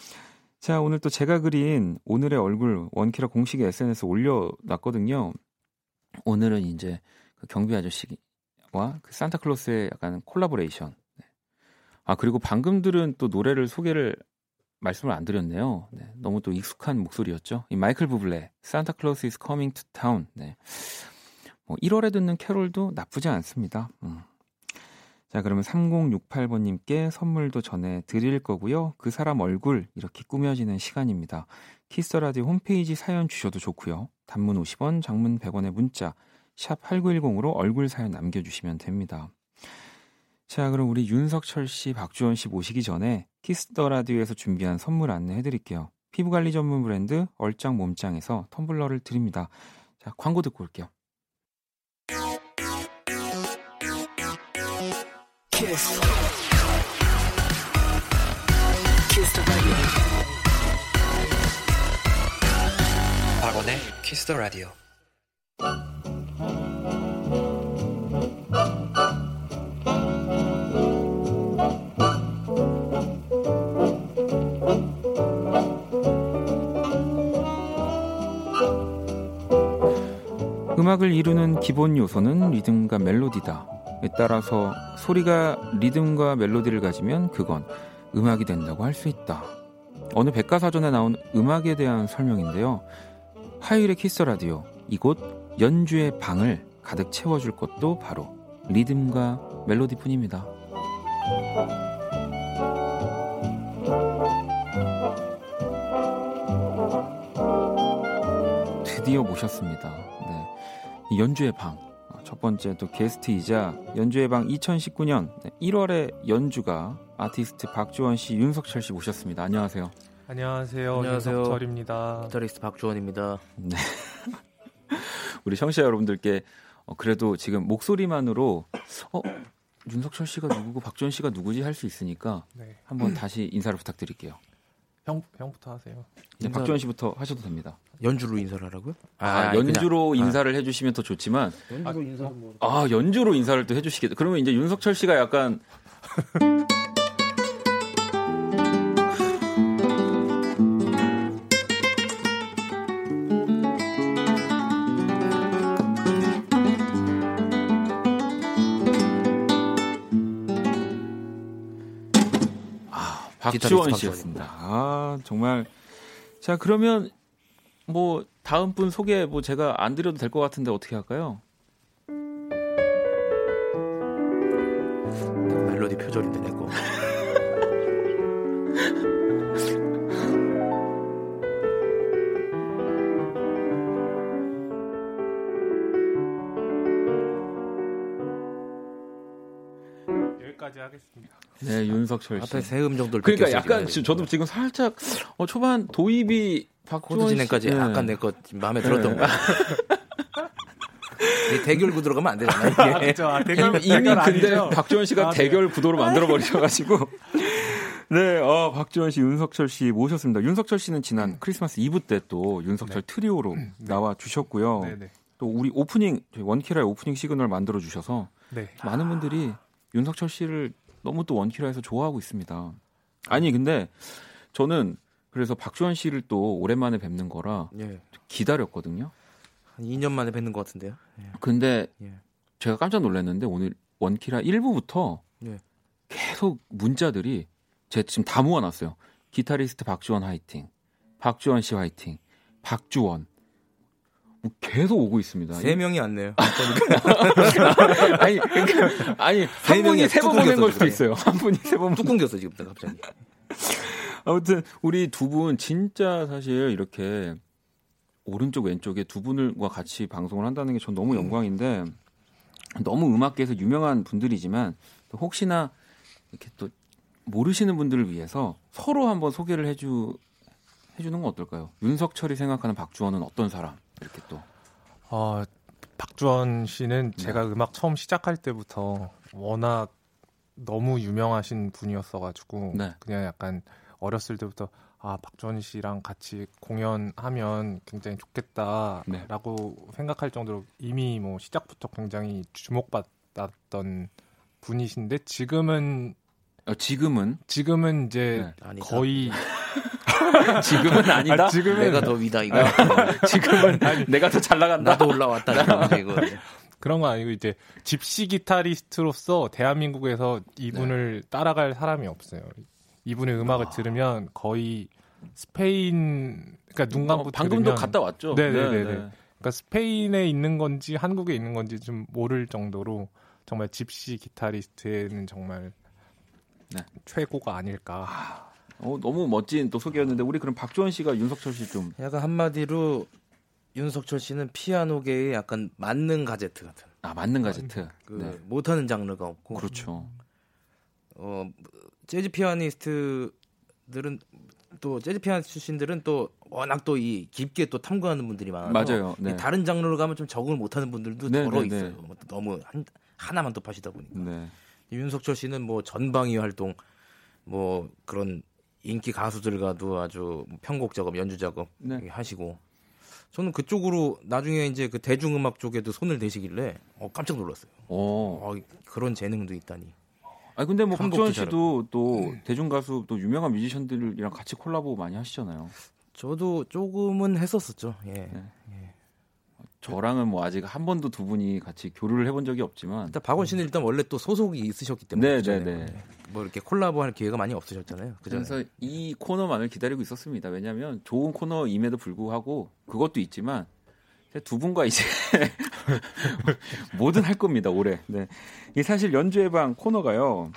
자, 오늘 또 제가 그린 오늘의 얼굴 원키라 공식 SNS 올려놨거든요. 오늘은 이제 그 경비 아저씨와 그 산타클로스의 약간 콜라보레이션. 네. 아, 그리고 방금 들은 또 노래를 소개를 말씀을 안 드렸네요. 네, 너무 또 익숙한 목소리였죠. 이 마이클 부블레, Santa Claus is coming to town. 네. 뭐 1월에 듣는 캐롤도 나쁘지 않습니다. 음. 자, 그러면 3068번님께 선물도 전해 드릴 거고요. 그 사람 얼굴 이렇게 꾸며지는 시간입니다. Kiss Radio 홈페이지 사연 주셔도 좋고요. 단문 50원, 장문 100원의 문자 샵 8910으로 얼굴 사연 남겨 주시면 됩니다. 자, 그럼 우리 윤석철 씨, 박주원 씨 모시기 전에 Kiss the Radio에서 준비한 선물 안내해 드릴게요. 피부 관리 전문 브랜드 얼짱 몸짱에서 텀블러를 드립니다. 자, 광고 듣고 올게요. 박원의 키스 더 라디오. 음악을 이루는 기본 요소는 리듬과 멜로디다. 따라서 소리가 리듬과 멜로디를 가지면 그건 음악이 된다고 할 수 있다. 어느 백과사전에 나온 음악에 대한 설명인데요. 화요일의 키스 라디오 이곳 연주의 방을 가득 채워줄 것도 바로 리듬과 멜로디뿐입니다. 드디어 모셨습니다. 네. 연주의 방. 첫 번째 또 게스트이자 연주의 방 2019년 1월에 연주가 아티스트 박주원 씨, 윤석철 씨 모셨습니다. 안녕하세요. 안녕하세요. 안녕하세요. 윤석철입니다. 기타리스트 박주원입니다. 네. *laughs* 우리 청취자 여러분들께 어, 그래도 지금 목소리만으로 어 윤석철 씨가 누구고 박주원 씨가 누구지 할 수 있으니까 네. 한번 다시 인사를 부탁드릴게요. 형 형부터 하세요. 네, 박주원 씨부터 하셔도 됩니다. 연주로 인사를 하라고요? 아, 아 연주로 그냥, 아. 인사를 아. 해주시면 더 좋지만 연주로 인사를 뭐... 아 연주로 인사를 또 해주시겠다. 그러면 이제 윤석철 씨가 약간 박지원 씨였습니다. 아, 정말. 자, 그러면 뭐 다음 분 소개 뭐 제가 안 드려도 될 것 같은데 어떻게 할까요? 멜로디 표절인데 하겠습니다. 네, 윤석철 씨. 앞에 세 음 정도를 그러니까 약간 지금 저도 지금 살짝 어, 초반 도입이 박주원 진행까지 네. 약간 내거 마음에 들었던 네. 거. 대결 구도로 가면 안 되잖아요. *laughs* 아, 그렇죠. 아, 대결, 이미, 이미 대결 근데? 박지원 씨가 아, 네. 대결 구도로 만들어 버리셔가지고 *laughs* 네, 어, 박지원 씨, 윤석철 씨 모셨습니다. 윤석철 씨는 지난 크리스마스 이브 때 또 윤석철 트리오로 나와 주셨고요. 네, 네. 또 우리 오프닝 원키라의 오프닝 시그널 만들어 주셔서 네. 많은 분들이 윤석철 씨를 너무 또 원키라에서 좋아하고 있습니다. 아니 근데 저는 그래서 박지원 씨를 또 오랜만에 뵙는 거라 예. 기다렸거든요. 한 2년 만에 뵙는 것 같은데요. 예. 근데 예. 제가 깜짝 놀랐는데 오늘 원키라 1부부터 예. 계속 문자들이 제가 지금 다 모아놨어요. 기타리스트 박주원 화이팅, 박주원 씨 화이팅, 박주원 뭐 계속 오고 있습니다. 세 명이 왔네요. 아니 그러니까 아니 세한 분이 세번 보낸 걸 수도. 있어요. 한 분이 세 번. 뚝 끊겼어 지금 갑자기. 아무튼 우리 두 분 진짜 사실 이렇게 오른쪽 왼쪽에 두 분과 같이 방송을 한다는 게 전 너무 영광인데 너무 음악계에서 유명한 분들이지만 또 혹시나 이렇게 또 모르시는 분들을 위해서 서로 한번 소개를 해주 해주는 건 어떨까요? 윤석철이 생각하는 박주원은 어떤 사람? 이렇게 또 어, 박주원 씨는 네. 제가 음악 처음 시작할 때부터 워낙 너무 유명하신 분이었어가지고 네. 그냥 약간 어렸을 때부터 아 박주원 씨랑 같이 공연하면 굉장히 네. 좋겠다라고 생각할 정도로 이미 뭐 시작부터 굉장히 주목받았던 분이신데 지금은 어, 지금은 지금은 이제 네. 거의 *laughs* *laughs* 지금은 아니다. 아, 지금은 내가 더 위다 이거. *laughs* 지금은 *laughs* 내가 더 잘 나간다. 나도 올라왔다 이거. 그런 거 아니고 이제 집시 기타리스트로서 대한민국에서 이분을 따라갈 사람이 없어요. 이분의 음악을 들으면 거의 스페인 그러니까 눈 감고 어, 방금도 들으면 갔다 왔죠. 네네네네. 그러니까 스페인에 있는 건지 한국에 있는 건지 좀 모를 정도로 정말 집시 기타리스트에는 정말 네. 최고가 아닐까. 어, 너무 멋진 또 소개였는데 우리 그럼 박주원 씨가 윤석철 씨 좀 약간 한마디로 윤석철 씨는 피아노계의 약간 만능 가제트 같은. 아, 맞는 가제트. 그 네. 못하는 장르가 없고. 그렇죠. 어 재즈 피아니스트들은 또 재즈 피아니스트 출신들은 또 워낙 또 이 깊게 또 탐구하는 분들이 많아서 맞아요. 네. 다른 장르로 가면 좀 적응을 못하는 분들도 네, 더러 네, 네. 있어요. 뭐 너무 한, 하나만 또 파시다 보니까 네. 윤석철 씨는 뭐 전방위 활동 뭐 그런 인기 가수들과도 아주 편곡 작업, 연주 작업 네. 하시고 저는 그쪽으로 나중에 이제 그 대중음악 쪽에도 손을 대시길래 어, 깜짝 놀랐어요. 어. 어, 그런 재능도 있다니. 아 근데 뭐 박주원 씨도 또 대중 가수 또 유명한 뮤지션들이랑 같이 콜라보 많이 하시잖아요. 저도 조금은 했었었죠. 예. 네. 저랑은 뭐 아직 한 번도 두 분이 같이 교류를 해본 적이 없지만 일단 박원 씨는 일단 원래 또 소속이 있으셨기 때문에 네, 그전에 네, 네. 뭐 이렇게 콜라보할 기회가 많이 없으셨잖아요. 그전에. 그래서 이 코너만을 기다리고 있었습니다. 왜냐하면 좋은 코너임에도 불구하고 그것도 있지만 두 분과 이제 *laughs* 뭐든 할 겁니다 올해. 네. 이 사실 연주의 방 코너가요.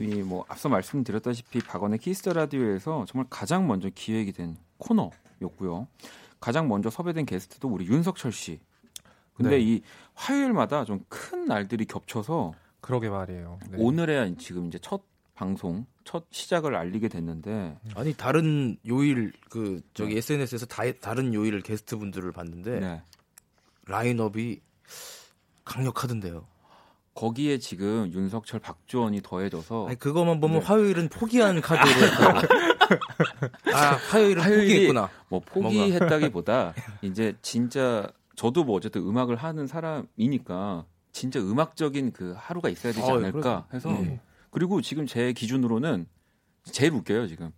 이뭐 앞서 말씀드렸다시피 박원의 Kiss the Radio에서 정말 가장 먼저 기획이 된 코너였고요. 가장 먼저 섭외된 게스트도 우리 윤석철 씨. 근데 네. 이 화요일마다 좀 큰 날들이 겹쳐서 그러게 말이에요. 네. 오늘에 지금 이제 첫 방송, 첫 시작을 알리게 됐는데 아니 다른 요일 그 저기 네. SNS에서 다, 다른 요일 게스트 분들을 봤는데 네. 라인업이 강력하던데요. 거기에 지금 윤석철, 박주원이 더해져서 아니 그거만 보면 네. 화요일은 포기한 카드로 *laughs* 아 화요일은 화요일이- 포기했구나. 뭐 포기했다기보다 *laughs* 이제 진짜 저도 뭐 어쨌든 음악을 하는 사람이니까 진짜 음악적인 그 하루가 있어야 되지 어, 않을까 해서 음. 그리고 지금 제 기준으로는 제일 웃겨요 지금.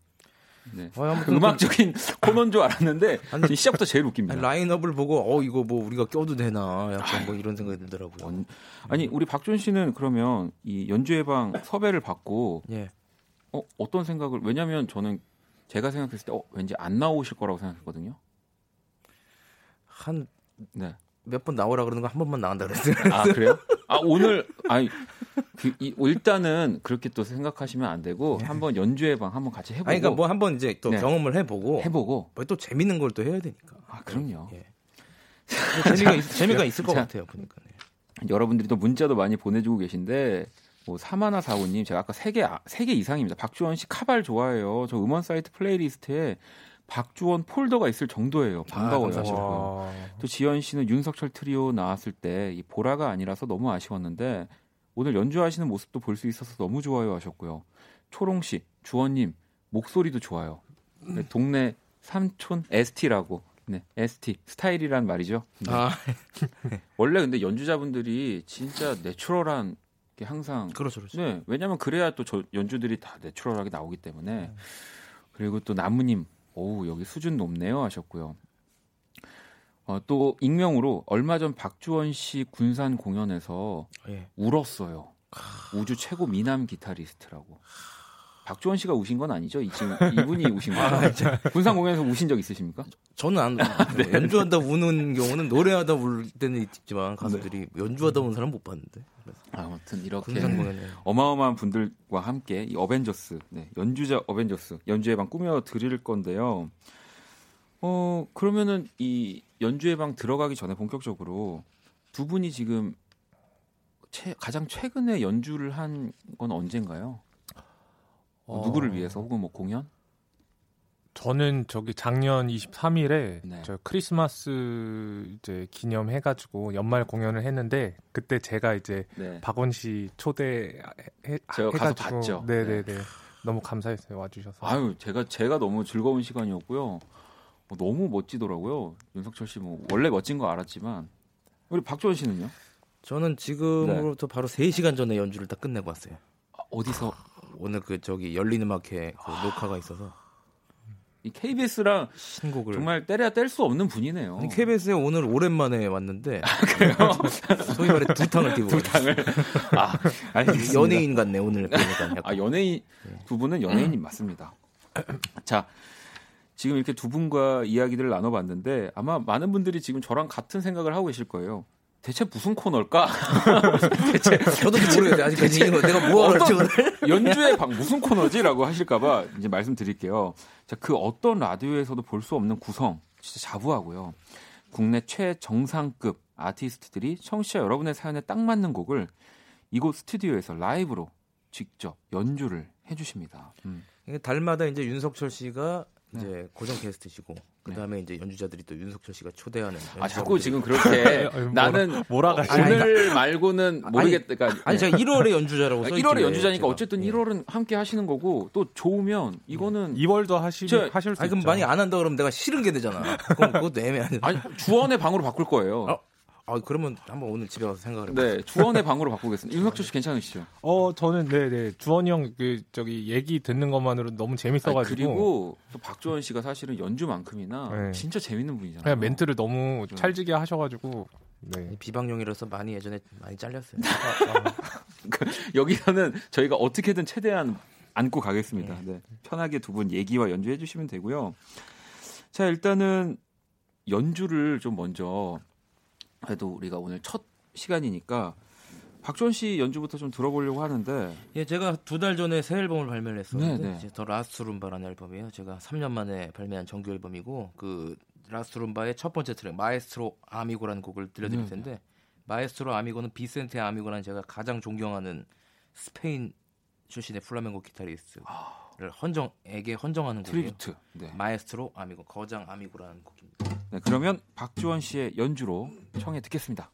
네. 어, 아무튼 음악적인 코너인 줄 알았는데 아니, 지금 시작부터 제일 웃깁니다. 아니, 라인업을 보고 어 이거 뭐 우리가 껴도 되나 약간 뭐 이런 생각이 들더라고요. 원- 아니 우리 박준 씨는 그러면 이 연주의 방 섭외를 받고 예. 어, 어떤 생각을 왜냐면 저는 제가 생각했을 때 어, 왠지 안 나오실 거라고 생각했거든요. 한몇번 네. 나오라 그러는 거 한 번만 나간다 그랬어요. 아 그래요? *laughs* 아 오늘 아니 그, 이, 일단은 그렇게 또 생각하시면 안 되고 한번 연주회 방 한번 같이 해보고 아니 그러니까 뭐 한번 이제 또 네. 경험을 해보고 해보고 뭐 또 재밌는 걸 또 해야 되니까. 아 그럼요. 예. 재미가 있, *laughs* 재미가 있을 것 자. 같아요. 보니까. 네. 여러분들이 또 문자도 많이 보내주고 계신데 뭐 사마나 사오님 제가 아까 세개세 개 이상입니다. 박주원 씨 카발 좋아해요. 저 음원 사이트 playlist에 박주원 폴더가 있을 정도예요. 반가워요. 아, 하셨고요. 또 지현 씨는 윤석철 트리오 나왔을 때 이 보라가 아니라서 너무 아쉬웠는데 오늘 연주하시는 모습도 볼 수 있어서 너무 좋아요 하셨고요. 초롱 씨, 주원님 목소리도 좋아요. 네, 동네 삼촌 ST라고. 네, ST 스타일이란 말이죠. 네. 아, *laughs* 원래 근데 연주자분들이 진짜 natural한 게 항상 그렇죠, 그렇죠. 네, 왜냐면 그래야 또 저 연주들이 다 내추럴하게 나오기 때문에 그리고 또 나무님, 오우 여기 수준 높네요 하셨고요. 어, 또 익명으로 얼마 전 박주원 씨 군산 공연에서 예. 울었어요. 우주 최고 미남 기타리스트라고. 박주원 씨가 우신 건 아니죠? 이 지금 *laughs* 이분이 우신 거죠? 군산 공연에서 우신 적 있으십니까? 저는 안 *laughs* 네. 연주하다 우는 경우는 노래하다 울 때는 있지만 가수들이 연주하다 우는 사람 못 봤는데. 그래서 아무튼 이렇게 어마어마한 분들과 함께 이 어벤져스 네, 연주자 어벤져스 연주의 방 꾸며 드릴 건데요. 어 그러면은 이 연주의 방 들어가기 전에 본격적으로 두 분이 지금 최, 가장 최근에 연주를 한 건 언젠가요? 뭐 어, 누구를 위해서 혹은 뭐 공연? 저는 저기 작년 23일에 네. 저 크리스마스 이제 기념해가지고 연말 공연을 했는데 그때 제가 이제 네. 박원 씨 초대 해, 제가 가서 봤죠. 네네네 너무 감사했어요 와주셔서. 아유 제가 제가 너무 즐거운 시간이었고요. 어, 너무 멋지더라고요. 윤석철 씨 뭐 원래 멋진 거 알았지만 우리 박주원 씨는요? 저는 지금으로부터 바로 3시간 전에 연주를 다 끝내고 왔어요. 아, 어디서 오늘 그 저기 열린 음악회 그 녹화가 있어서 이 KBS랑 신곡을 정말 때려야 뗄 수 없는 분이네요. 아니, KBS에 오늘 오랜만에 왔는데 *laughs* 소위 말해 두 탕을 띄고 두 탕을 아, 알겠습니다. 연예인 같네 오늘 그러니까. 아 연예인 두 분은 연예인이 맞습니다. *clears throat* 자 지금 이렇게 두 분과 이야기들을 나눠봤는데 아마 많은 분들이 지금 저랑 같은 생각을 하고 계실 거예요. 대체 무슨 코너일까? *laughs* 대체 저도 모르겠어요 아직까지 이거 내가 뭐 할지 오늘 *laughs* 연주의 방 무슨 코너지라고 하실까봐 이제 말씀드릴게요. 자, 그 어떤 라디오에서도 볼 수 없는 구성 진짜 자부하고요. 국내 최정상급 아티스트들이 청취자 여러분의 사연에 딱 맞는 곡을 이곳 스튜디오에서 라이브로 직접 연주를 해주십니다. 음. 이게 달마다 이제 윤석철 씨가 네. 이제 고정 게스트시고 그 다음에 이제 연주자들이 또 윤석철 씨가 초대하는 아 자꾸 지금 그렇게 *laughs* 아유, 뭐라- 나는 몰아가시네. 오늘 *laughs* 말고는 모르겠다. 그러니까 아니 제가 1월에 연주자라고 써 1월에 있길래 연주자니까 제가. 어쨌든 예. 1월은 함께 하시는 거고 또 좋으면 이거는 2월도 하시 저- 하실 수 아니 그럼 있죠. 많이 안 한다 그러면 내가 싫은 게 되잖아. 그럼 그것도 애매하네. 아니 주원의 방으로 바꿀 거예요. 어? 아 그러면 한번 오늘 집에 가서 생각을 해봐. 네, 주원의 방으로 바꾸겠습니다. 윤석철 씨 괜찮으시죠? 어 저는 네네 주원이 형 그 저기 얘기 듣는 것만으로 너무 재밌어가지고 그리고 또 박주원 씨가 사실은 연주만큼이나 네. 진짜 재밌는 분이잖아요. 그냥 멘트를 너무 좀. 찰지게 하셔가지고 네. 비방용이라서 많이 예전에 많이 잘렸어요. *laughs* 여기서는 저희가 어떻게든 최대한 안고 가겠습니다. 네. 편하게 두 분 얘기와 연주해 주시면 되고요. 자, 일단은 연주를 좀 먼저 그래도 우리가 오늘 첫 시간이니까 박주원 씨 연주부터 좀 들어보려고 하는데 예, 제가 두 달 전에 새 앨범을 발매를 했었는데 네, 네. 이제 The Last Rumba라는 앨범이에요. 제가 3년 만에 발매한 정규 앨범이고 그 Last Rumba의 첫 번째 트랙 Maestro Amigo라는 곡을 들려드릴 네, 텐데 Maestro Amigo는 비센테 아미고라는 제가 가장 존경하는 스페인 출신의 플라멩코 기타리스트 를 헌정에게 헌정하는. tribute. 네. Maestro Amigo 거장 아미고라는 곡입니다. 네, 그러면 박주원 씨의 연주로 청해 듣겠습니다.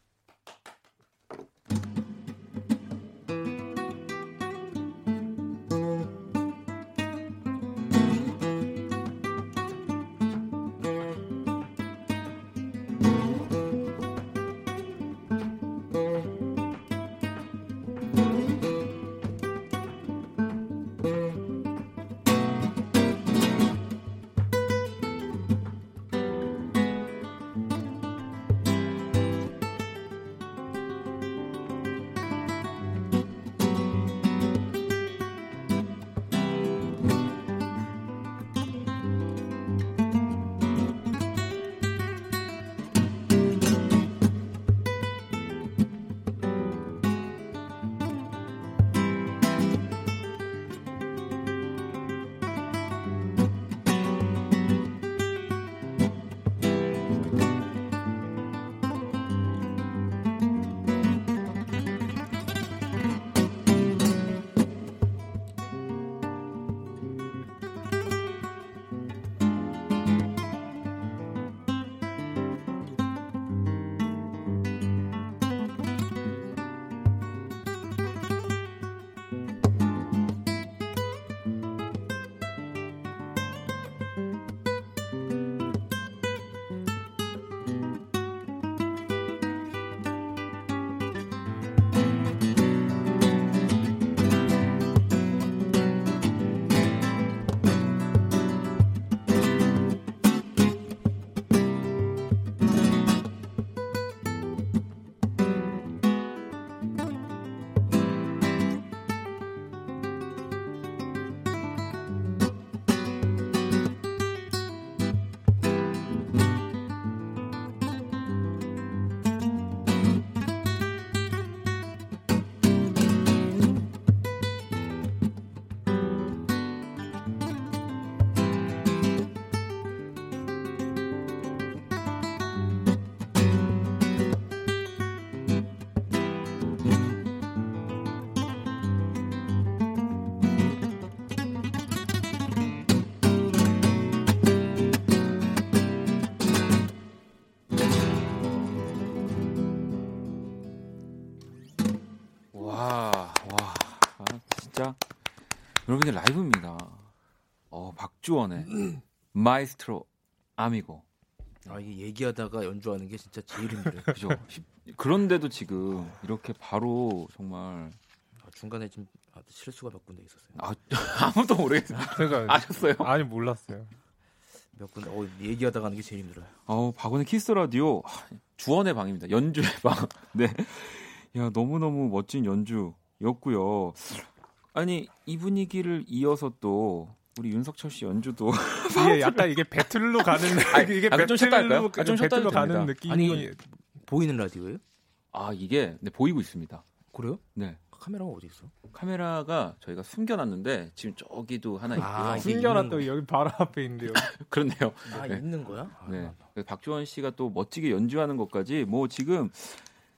여러분의 라이브입니다. 어, 박주원의 Maestro Amigo. 아 이게 얘기하다가 연주하는 게 진짜 제일 힘들어요. *laughs* 그죠? 그런데도 지금 이렇게 바로 정말 아, 중간에 좀 아, 실수가 몇 군데 있었어요. 아, *laughs* 아무도 모르겠어요. 그러니까 아셨어요? 아니 몰랐어요. 몇 군데 어, 얘기하다가 하는 게 제일 힘들어요. 어, 박원의 Kiss Radio 주원의 방입니다. 연주의 방. *laughs* 네. 야, 너무너무 멋진 연주였고요. 아니, 이 분위기를 이어서 또 우리 윤석철 씨 연주도 *laughs* 이게 약간 이게 배틀로 가는 *laughs* 아니, 이게 아, 좀 쉬었다? 아, 좀 배틀로 가는. 느낌이 아니, 이건- 보이는 라디오예요? 아, 이게 네, 보이고 있습니다. 그래요? 네. 카메라가 어디 있어? 카메라가 저희가 숨겨놨는데 지금 저기도 하나 있고요. 아, 숨겨놨다 있는 여기 바로 앞에 있는데요. *laughs* 그렇네요. 아 네. 있는 거야? 아, 네. 그래서 박주원 씨가 또 멋지게 연주하는 것까지 뭐 지금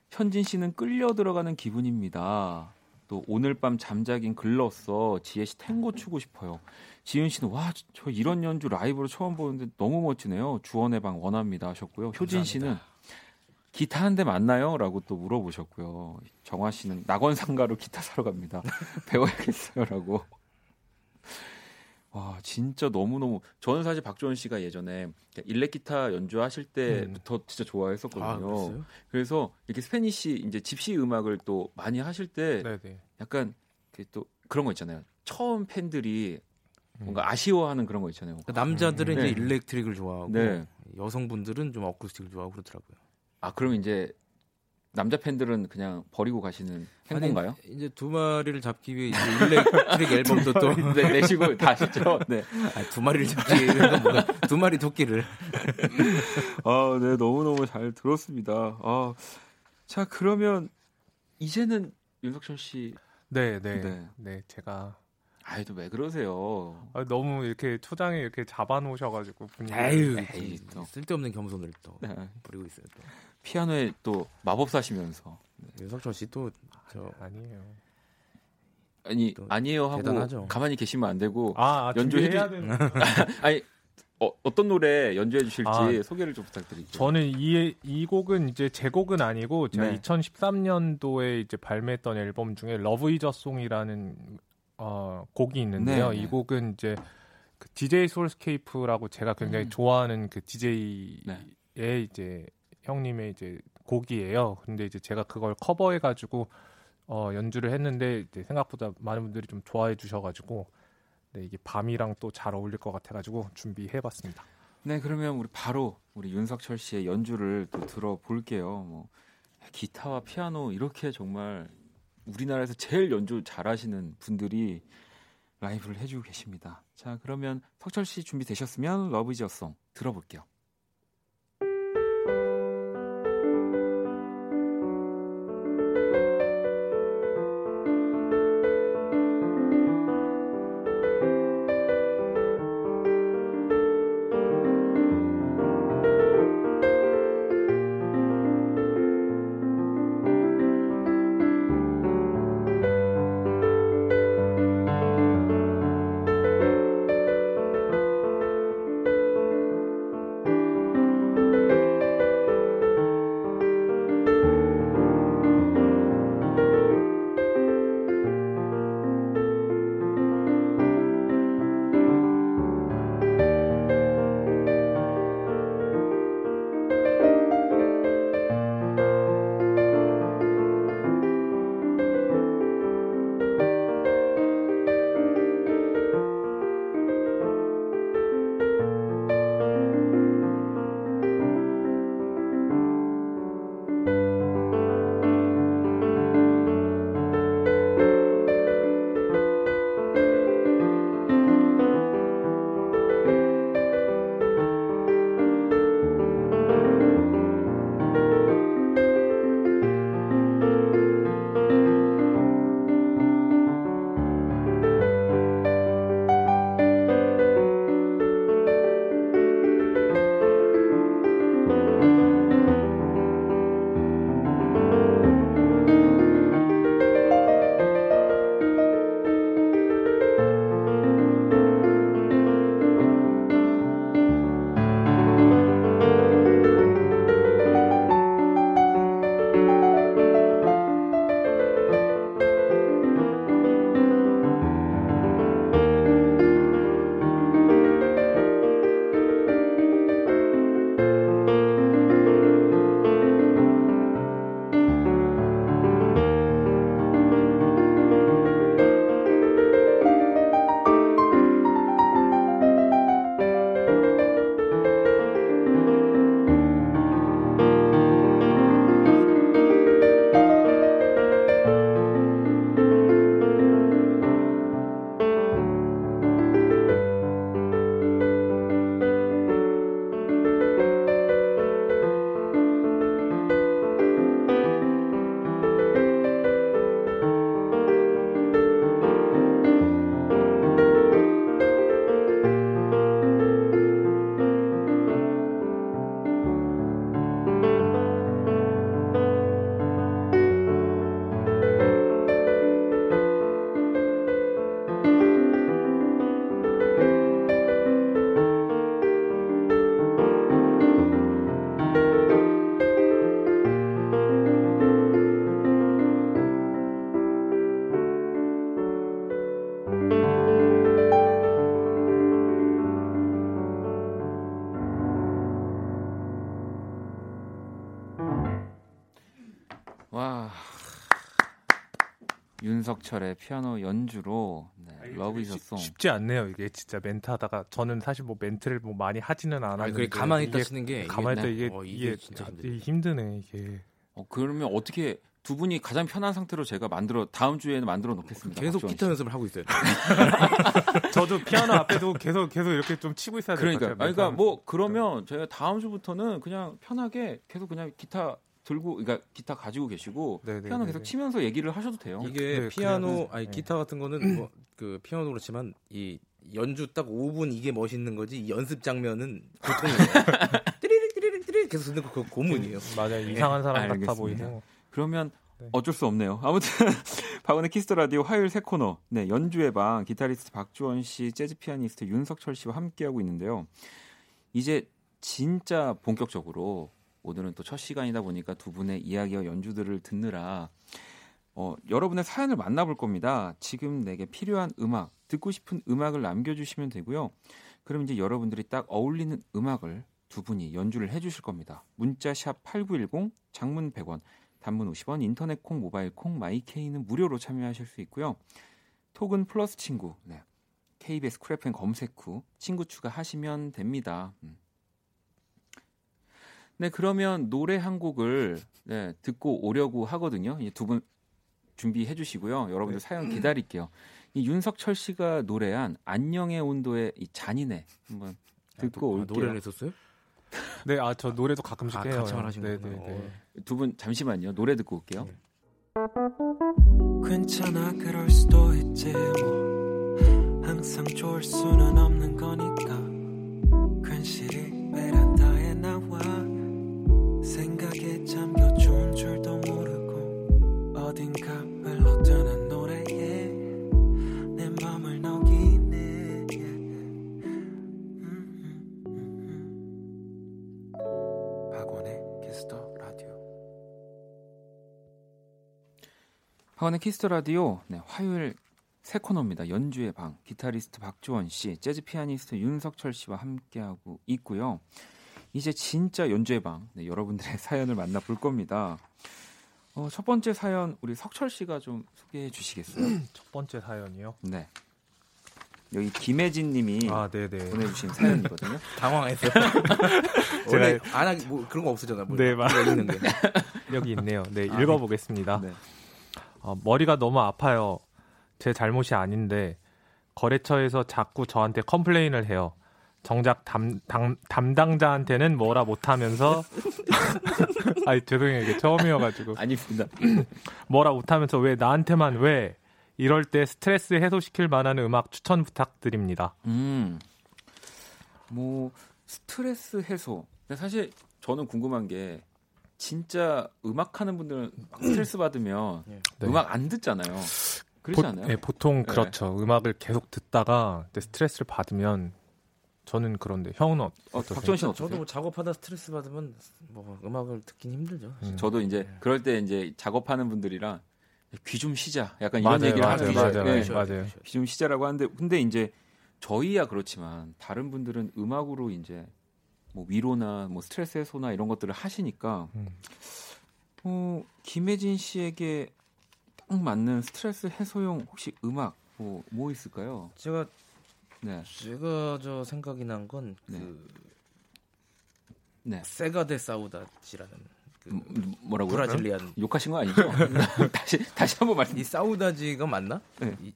현진 씨는 끌려 들어가는 기분입니다. 또 오늘 밤 잠자긴 글렀어. 지혜 씨 탱고 추고 싶어요. 지윤 씨는 와 저 이런 연주 라이브로 처음 보는데 너무 멋지네요. 주원의 방 원합니다 하셨고요. 효진 씨는 기타 한 대 맞나요?라고 또 물어보셨고요. 정화 씨는 낙원상가로 기타 사러 갑니다. *laughs* 배워야겠어요 라고. 와 진짜 너무 너무 저는 사실 박주원 씨가 예전에 일렉 기타 연주하실 때부터 진짜 좋아했었거든요. 아? 그래서 이렇게 Spanish 이제 집시 음악을 또 많이 하실 때 네네. 약간 그또 그런 거 있잖아요. 처음 팬들이 음. 뭔가 아쉬워하는 그런 거 있잖아요. 그러니까 남자들은 네. 이제 electric을 좋아하고 네. 여성분들은 좀 acoustic을 좋아하고 그렇더라고요. 아 그럼 이제 남자 팬들은 그냥 버리고 가시는 행보인가요? 아니, 이제 두 마리를 잡기 위해 이제 electric 앨범도 *laughs* 또 네, 내시고 다 하시죠. 네. 아, 두 마리를 잡기 위해 두 마리 토끼를 아, 네, 너무 너무 잘 들었습니다. 아, 자, 그러면 이제는 윤석철 씨, 네 네. 네. 네. 제가 아이, 또 왜 그러세요? 아, 너무 이렇게 초장에 이렇게 잡아놓으셔가지고 분위기. 아유 에이, 또. 쓸데없는 겸손을 또 네. 부리고 있어요. 또. 피아노에 또 마법사시면서. 윤석철 씨 또 저 아니에요. 아니, 또 아니에요 하고 대단하죠. 가만히 계시면 안 되고. 아, 아 연주해 주- 되는. *laughs* 아니, 어, 어떤 노래 연주해 주실지 아, 소개를 좀 부탁드릴게요. 저는 이, 이 곡은 이제 제 곡은 아니고 제가 네. 2013년도에 이제 발매했던 앨범 중에 Love Is a Song이라는 어, 곡이 있는데요. 네, 네. 이 곡은 이제 그 DJ 솔스케이프라고 제가 굉장히 음. 좋아하는 그 DJ의 네. 이제 형님의 이제 곡이에요. 근데 이제 제가 그걸 커버해 가지고 어, 연주를 했는데 이제 생각보다 많은 분들이 좀 좋아해 주셔 가지고 네, 이게 밤이랑 또 잘 어울릴 것 같아 가지고 준비해 봤습니다. 네, 그러면 우리 바로 우리 윤석철 씨의 연주를 또 들어볼게요. 뭐 기타와 피아노 이렇게 정말 우리나라에서 제일 연주 잘하시는 분들이 라이브를 해주고 계십니다. 자, 그러면 석철 씨 준비되셨으면 Love Is Song 들어볼게요. 윤석철의 피아노 연주로 네, 아, Love Is a Song. 쉽- 쉽지 않네요. 이게 진짜 멘트 하다가 저는 사실 뭐 멘트를 뭐 많이 하지는 않았는데 가만히 있다 쓰는 게 가만히 있다 이게, 이게 어, 이게, 이게 진짜 야, 힘들어. 이게 힘드네 이게. 어, 그러면 어떻게 두 분이 가장 편한 상태로 제가 만들어 다음 주에는 만들어 놓겠습니다. 계속 기타 씨. 연습을 하고 있어요. *laughs* 저도 피아노 앞에도 계속 계속 이렇게 좀 치고 있어야 될것 그러니까 같아요. 그러니까 뭐 그러면 저희가 다음 주부터는 그냥 편하게 계속 그냥 기타 들고 그러니까 기타 가지고 계시고 네네, 피아노 계속 네네. 치면서 얘기를 하셔도 돼요. 이게 네, 피아노 아니 네. 기타 같은 거는 뭐, 그 피아노 그렇지만 이 연주 딱 5분 이게 멋있는 거지 이 연습 장면은 보통이에요. *laughs* 띠리릭 띠리릭 띠리릭 계속 듣는 거 그거 고문이에요. 맞아요. 이상한 사람 같아 알겠습니다. 보이고. 그러면 네. 어쩔 수 없네요. 아무튼 *laughs* 박원의 Kiss the Radio 화요일 새 코너. 네, 연주의 방 기타리스트 박주원 씨, 재즈 피아니스트 윤석철 씨와 함께하고 있는데요. 이제 진짜 본격적으로 오늘은 또 첫 시간이다 보니까 두 분의 이야기와 연주들을 듣느라 어, 여러분의 사연을 만나볼 겁니다. 지금 내게 필요한 음악, 듣고 싶은 음악을 남겨주시면 되고요. 그럼 이제 여러분들이 딱 어울리는 음악을 두 분이 연주를 해주실 겁니다. 문자 샵 #8910, 장문 100원, 단문 50원, 인터넷 콩, 모바일 콩, 마이케이는 무료로 참여하실 수 있고요. 톡은 플러스 친구, 네. KBS Cool FM 검색 후 친구 추가하시면 됩니다. 음. 네, 그러면 노래 한 곡을 네, 듣고 오려고 하거든요. 두 분 준비해 주시고요. 여러분들 사연 기다릴게요. 이 윤석철 씨가 노래한 안녕의 온도의 이 잔인해 한번 듣고 아, 올게요. 노래를 했었어요? 네, 아 저 노래도 가끔씩 아, 해요. 가창을 하시는구나. 네, 네, 네. 두분 잠시만요. 노래 듣고 올게요. 괜찮아 그럴 수도 있지 뭐 항상 좋을 수는 없는 거니까 괜시리 나와 생각에 잠겨 좋은 줄도 모르고 어딘가 흘러드는 노래에 내 맘을 녹이네. 박원의 Kiss the Radio 박원의 Kiss the Radio 네, 화요일 새 코너입니다. 연주의 방 기타리스트 박주원 씨, 재즈 피아니스트 윤석철 씨와 함께하고 있고요. 이제 진짜 연주의 방 네, 여러분들의 *laughs* 사연을 만나볼 겁니다. 어, 첫 번째 사연 우리 석철 씨가 좀 소개해 주시겠어요? *clears throat* 첫 번째 사연이요. 네. 여기 김혜진 님이 아, 네, 네. 보내주신 사연이거든요. *clears throat* 당황했어요. *laughs* 원래 안 하기 뭐 그런 거 없으잖아. 뭐. 네, 맞- 이거 있는 게. *laughs* 여기 있네요. 네, 아, 읽어보겠습니다. 네. 어, 머리가 너무 아파요. 제 잘못이 아닌데 거래처에서 자꾸 저한테 컴플레인을 해요. 정작 담, 담, 담당자한테는 뭐라 못하면서 *laughs* 아니 죄송해요 이게 처음이어가지고 아닙니다. *clears throat* 뭐라 못하면서 왜 나한테만 왜 이럴 때 스트레스 해소시킬 만한 음악 추천 부탁드립니다. 음, 뭐 스트레스 해소. 근데 사실 저는 궁금한 게 진짜 음악 하는 분들은 막 *clears throat* 스트레스 받으면 네. 음악 안 듣잖아요. 그렇지 보, 않아요? 네, 보통 네. 그렇죠. 음악을 계속 듣다가 스트레스를 받으면 저는 그런데 형은 어, 어, 어떠세요? 박지원 씨는? 저도 뭐 작업하다 스트레스 받으면 뭐 음악을 듣긴 힘들죠. 음. 저도 이제 그럴 때 이제 작업하는 분들이랑 귀 좀 쉬자. 약간 이런 맞아요, 얘기를 맞아요, 하는 맞아요, 게 맞아요, 네, 맞아요. 귀 좀 쉬자라고 하는데 근데 이제 저희야 그렇지만 다른 분들은 음악으로 이제 뭐 위로나 뭐 스트레스 해소나 이런 것들을 하시니까 음. 어, 김혜진 씨에게 딱 맞는 스트레스 해소용 혹시 음악 뭐, 뭐 있을까요? 제가 네, 제가 저 생각이 난 건그 네. 네. 세가데 사우다지라는 그 음, 뭐라고요? 브라질리안 욕하신 거 아니죠? *laughs* 다시 다시 한번 말씀. 이 사우다지가 맞나? 네. 이,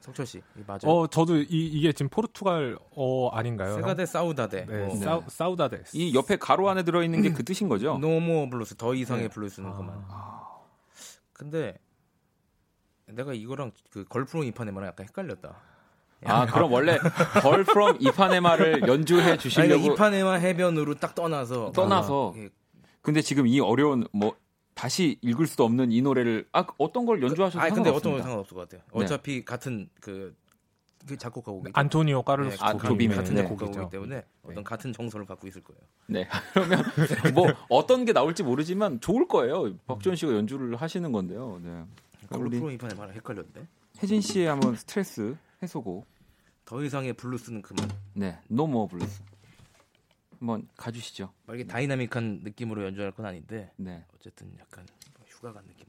석철 씨 이 맞아요. 어 저도 이, 이게 지금 포르투갈 어 아닌가요? Chega de Saudade. 네, 뭐. Sau, Saudades. 이 옆에 가로 안에 들어 있는 게 그 뜻인 거죠? No More Blues 더 이상의 네. 블루스는 아. 그만. 근데 내가 이거랑 그 Girl from Ipanema랑 약간 헷갈렸다. 아, 그럼 원래 Girl from Ipanema를 연주해 아니, 주시려고 그러니까 이파네마 해변으로 딱 떠나서 떠나서 아, 예. 근데 지금 이 어려운 뭐 다시 읽을 수도 없는 이 노래를 아 어떤 걸 연주하셔도 아니 근데 상관없습니다. 어떤 건 상관없을 것 같아요. 네. 어차피 같은 그, 그 작곡가고 안토니오 까를로스 아, 조빔의 조빔의, 같은 네. 곡이죠. 때문에 어떤 같은 정서를 갖고 있을 거예요. 네. *laughs* 그러면 뭐 어떤 게 나올지 모르지만 좋을 거예요. 박주원 씨가 연주를 하시는 건데요. 네. 우리 Girl from Ipanema랑 헷갈렸는데. 혜진 씨의 한번 스트레스 해소곡. 더 이상의 블루스는 그만. 네. No More Blues. 한번 가주시죠. 막 이렇게 다이나믹한 느낌으로 연주할 건 아닌데 네. 어쨌든 약간 휴가 간 느낌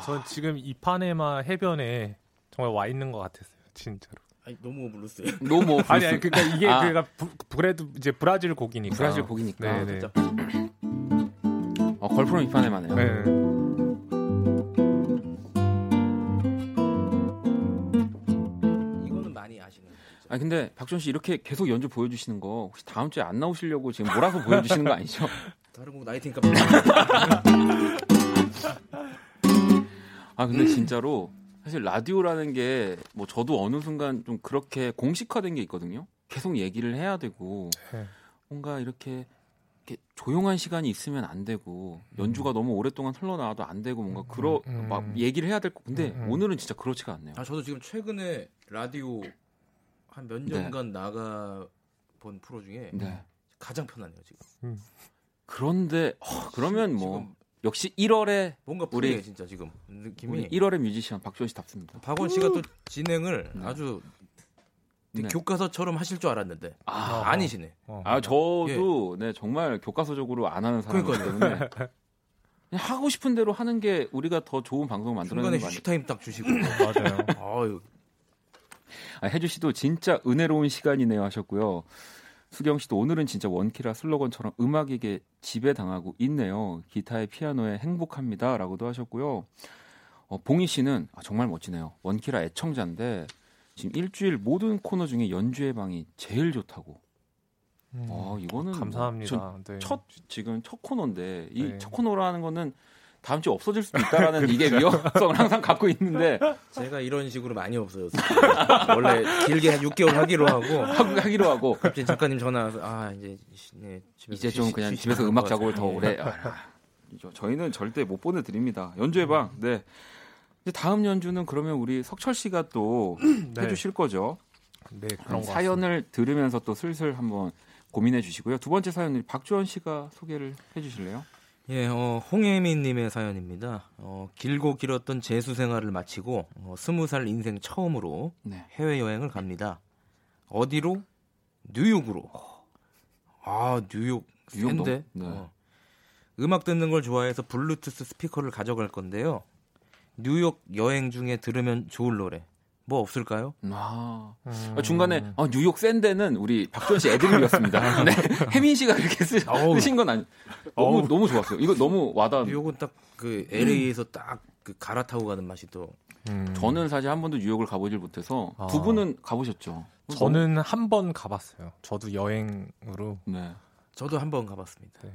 진짜 전 지금 이파네마 해변에 정말 와 있는 것 같았어요. 진짜로. 아니 너무 블루스예요. No More *laughs* 아니 아니 그러니까 이게 아. 그러니까 부, 그래도 이제 브라질 곡이니까. 브라질 곡이니까. 네네. 진짜. 어, Girl from Ipanema예요. 네. 이거는 많이 아시는 거죠. 아 근데 박주원 씨 이렇게 계속 연주 보여주시는 거 혹시 다음 주에 안 나오시려고 지금 몰아서 보여주시는 거 아니죠? *laughs* 다른 곡 나이팅값 *laughs* 아 근데 진짜로 사실 라디오라는 게 뭐 저도 어느 순간 좀 그렇게 공식화된 게 있거든요. 계속 얘기를 해야 되고 네. 뭔가 이렇게, 이렇게 조용한 시간이 있으면 안 되고 연주가 너무 오랫동안 흘러나와도 안 되고 뭔가 그러 음. 막 얘기를 해야 될 거. 근데 음, 음. 오늘은 진짜 그렇지가 않네요. 아 저도 지금 최근에 라디오 한몇 네. 년간 나가 본 프로 중에 네. 가장 편하네요 지금. 그런데 어, 그러면 뭐 지금 역시 1월에 뭔가 우리- 풀리네 진짜 지금 느낌이. 우리 1월의 뮤지션 박주원 씨답습니다. 박원 씨가 또 진행을 네. 아주 네. 교과서처럼 하실 줄 알았는데 아, 아니시네. 어. 아 저도 네 정말 교과서적으로 안 하는 사람이기. 때문에 그냥 하고 싶은 대로 하는 게 우리가 더 좋은 방송 을 중간에 만들어내는 거 아니에요? 타임 딱 주시고. 맞아요. 아유 아, 혜주 씨도 진짜 은혜로운 시간이네요 하셨고요. 수경 씨도 오늘은 진짜 원키라 슬로건처럼 음악에게 지배당하고 있네요. 기타에 피아노에 행복합니다라고도 하셨고요. 어, 봉희 씨는 아, 정말 멋지네요. 원키라 애청자인데 지금 일주일 모든 코너 중에 연주의 방이 제일 좋다고. 음. 어, 이거는 감사합니다. 네. 첫 지금 첫 코너인데 이 네. 첫 코너라는 거는 다음 주에 없어질 수도 있다라는 *laughs* 이게 위험성을 항상 갖고 있는데 제가 이런 식으로 많이 없어졌어요. *laughs* 원래 길게 한 6개월 하기로 하고 하기로 하고 갑자기 작가님 전화 와서 아 이제 시- 네, 이제 좀 쉬- 그냥 쉬시면 집에서 음악. 작업을 더 예. 오래. 아, 이죠. 저희는 절대 못 보내드립니다. 연주의 방. 네. 이제 다음 연주는 그러면 우리 석철 씨가 또 *clears throat* 네. 해주실 거죠. 네, 그런 거 사연을 들으면서 또 슬슬 한번 고민해 주시고요. 두 번째 사연은 박주원 씨가 소개를 해주실래요? 예, 어, 홍혜민님의 사연입니다. 어, 길고 길었던 재수 생활을 마치고 어, 스무 살 인생 처음으로 네. 해외 여행을 갑니다. 어디로? 뉴욕으로. 아 뉴욕 뉴욕 너무- 센데. 네. 어. 음악 듣는 걸 좋아해서 블루투스 스피커를 가져갈 건데요. 뉴욕 여행 중에 들으면 좋을 노래 뭐 없을까요? 아, 음. 중간에 어, 뉴욕 샌데는 우리 박주원 씨 애드립이었습니다. *laughs* 근데 혜민 씨가 그렇게 쓰. 쓰신 건 아니. 너무 어우. 너무 좋았어요. 이거 너무 와닿. 뉴욕은 딱 그 LA에서 딱그 갈아타고 가는 맛이 또 음. 저는 사실 한 번도 뉴욕을 가보질 못해서 아. 두 분은 가보셨죠? 저는 한번 가봤어요. 저도 여행으로. 네. 저도 한 번 가봤습니다. 네.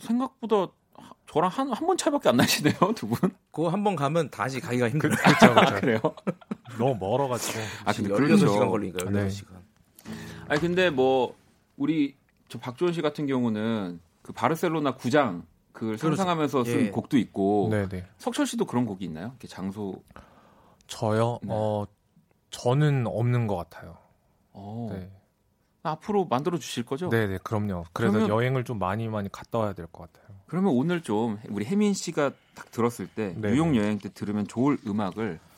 생각보다 하- 저랑 한 한 번 차이밖에 안 나시네요, 두 분. 그거 한 번 가면 다시 가기가 *laughs* 힘들어요. 그렇죠, 아, 그래요? 너무 멀어가지고. 아, 근데 16시간 그렇죠. 걸리니까 네. 16시간. 아니 근데 뭐 우리 저 박주원 씨 같은 경우는 그 바르셀로나 구장 그걸 그렇죠. 상상하면서 쓴 예. 곡도 있고 네네. 석철 씨도 그런 곡이 있나요? 이렇게 장소. 저요? 네. 어, 저는 없는 것 같아요. 어. 네. 앞으로 만들어 주실 거죠? 네 네, 그럼요. 그래서 그러면- 여행을 좀 많이 많이 갔다 와야 될 것 같아요. 그러면 오늘 좀 우리 혜민 씨가 딱 들었을 때 네. 뉴욕 여행 때 들으면 좋을 음악을 석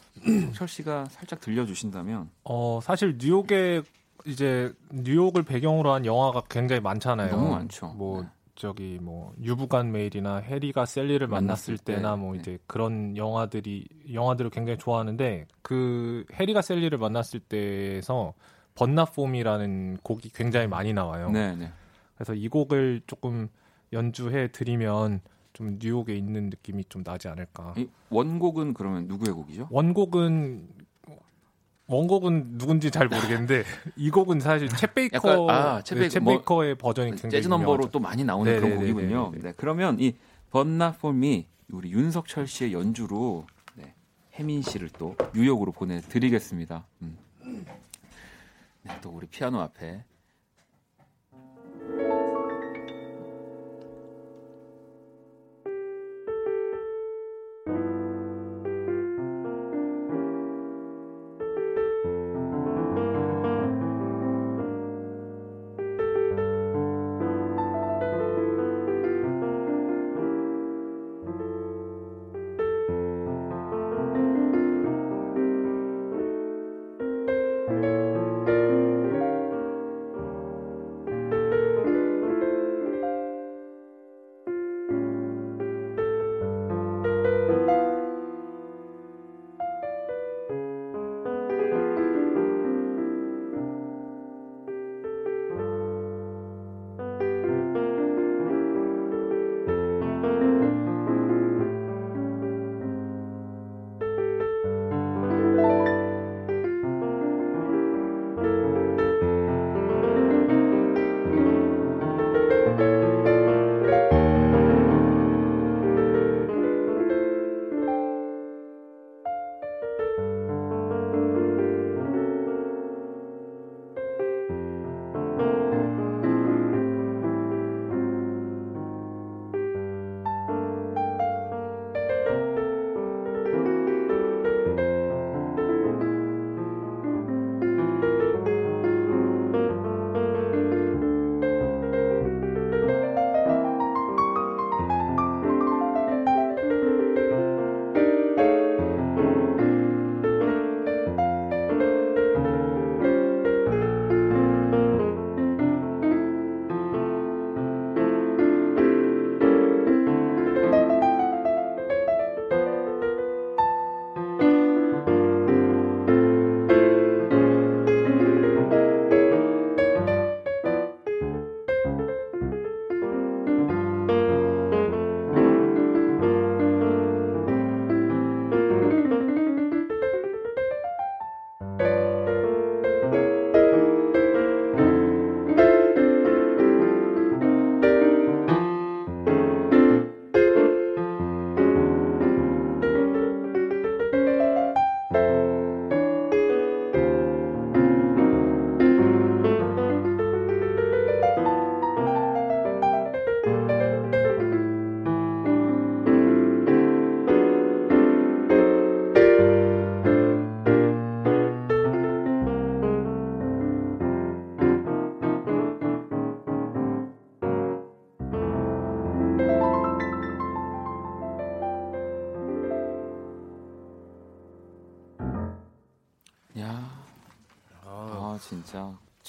철 씨가 살짝 들려주신다면 어, 사실 뉴욕에 이제 뉴욕을 배경으로 한 영화가 굉장히 많잖아요. 너무 많죠. 뭐 네. 저기 뭐 유부간 메일이나 해리가 셀리를 만났을, 만났을 때, 때나 뭐 네. 이제 그런 영화들이 영화들을 굉장히 좋아하는데 그 해리가 셀리를 만났을 때에서 번나폼이라는 곡이 굉장히 많이 나와요. 네, 네. 그래서 이 곡을 조금 연주해 드리면 좀 뉴욕에 있는 느낌이 좀 나지 않을까. 이 원곡은 그러면 누구의 곡이죠? 원곡은 원곡은 누군지 잘 모르겠는데 *laughs* 이 곡은 사실 챗 베이커 약간, 아, 챗 네, 베이커, 챗 뭐, 베이커의 버전이 굉장히 재즈 넘버로. 또 많이 나오는 네, 그런 네, 곡이군요. 네, 네, 네, 네. 그러면 이 But Not for Me 우리 윤석철 씨의 연주로 네, 혜민 씨를 또 뉴욕으로 보내드리겠습니다. 음. 네, 또 우리 피아노 앞에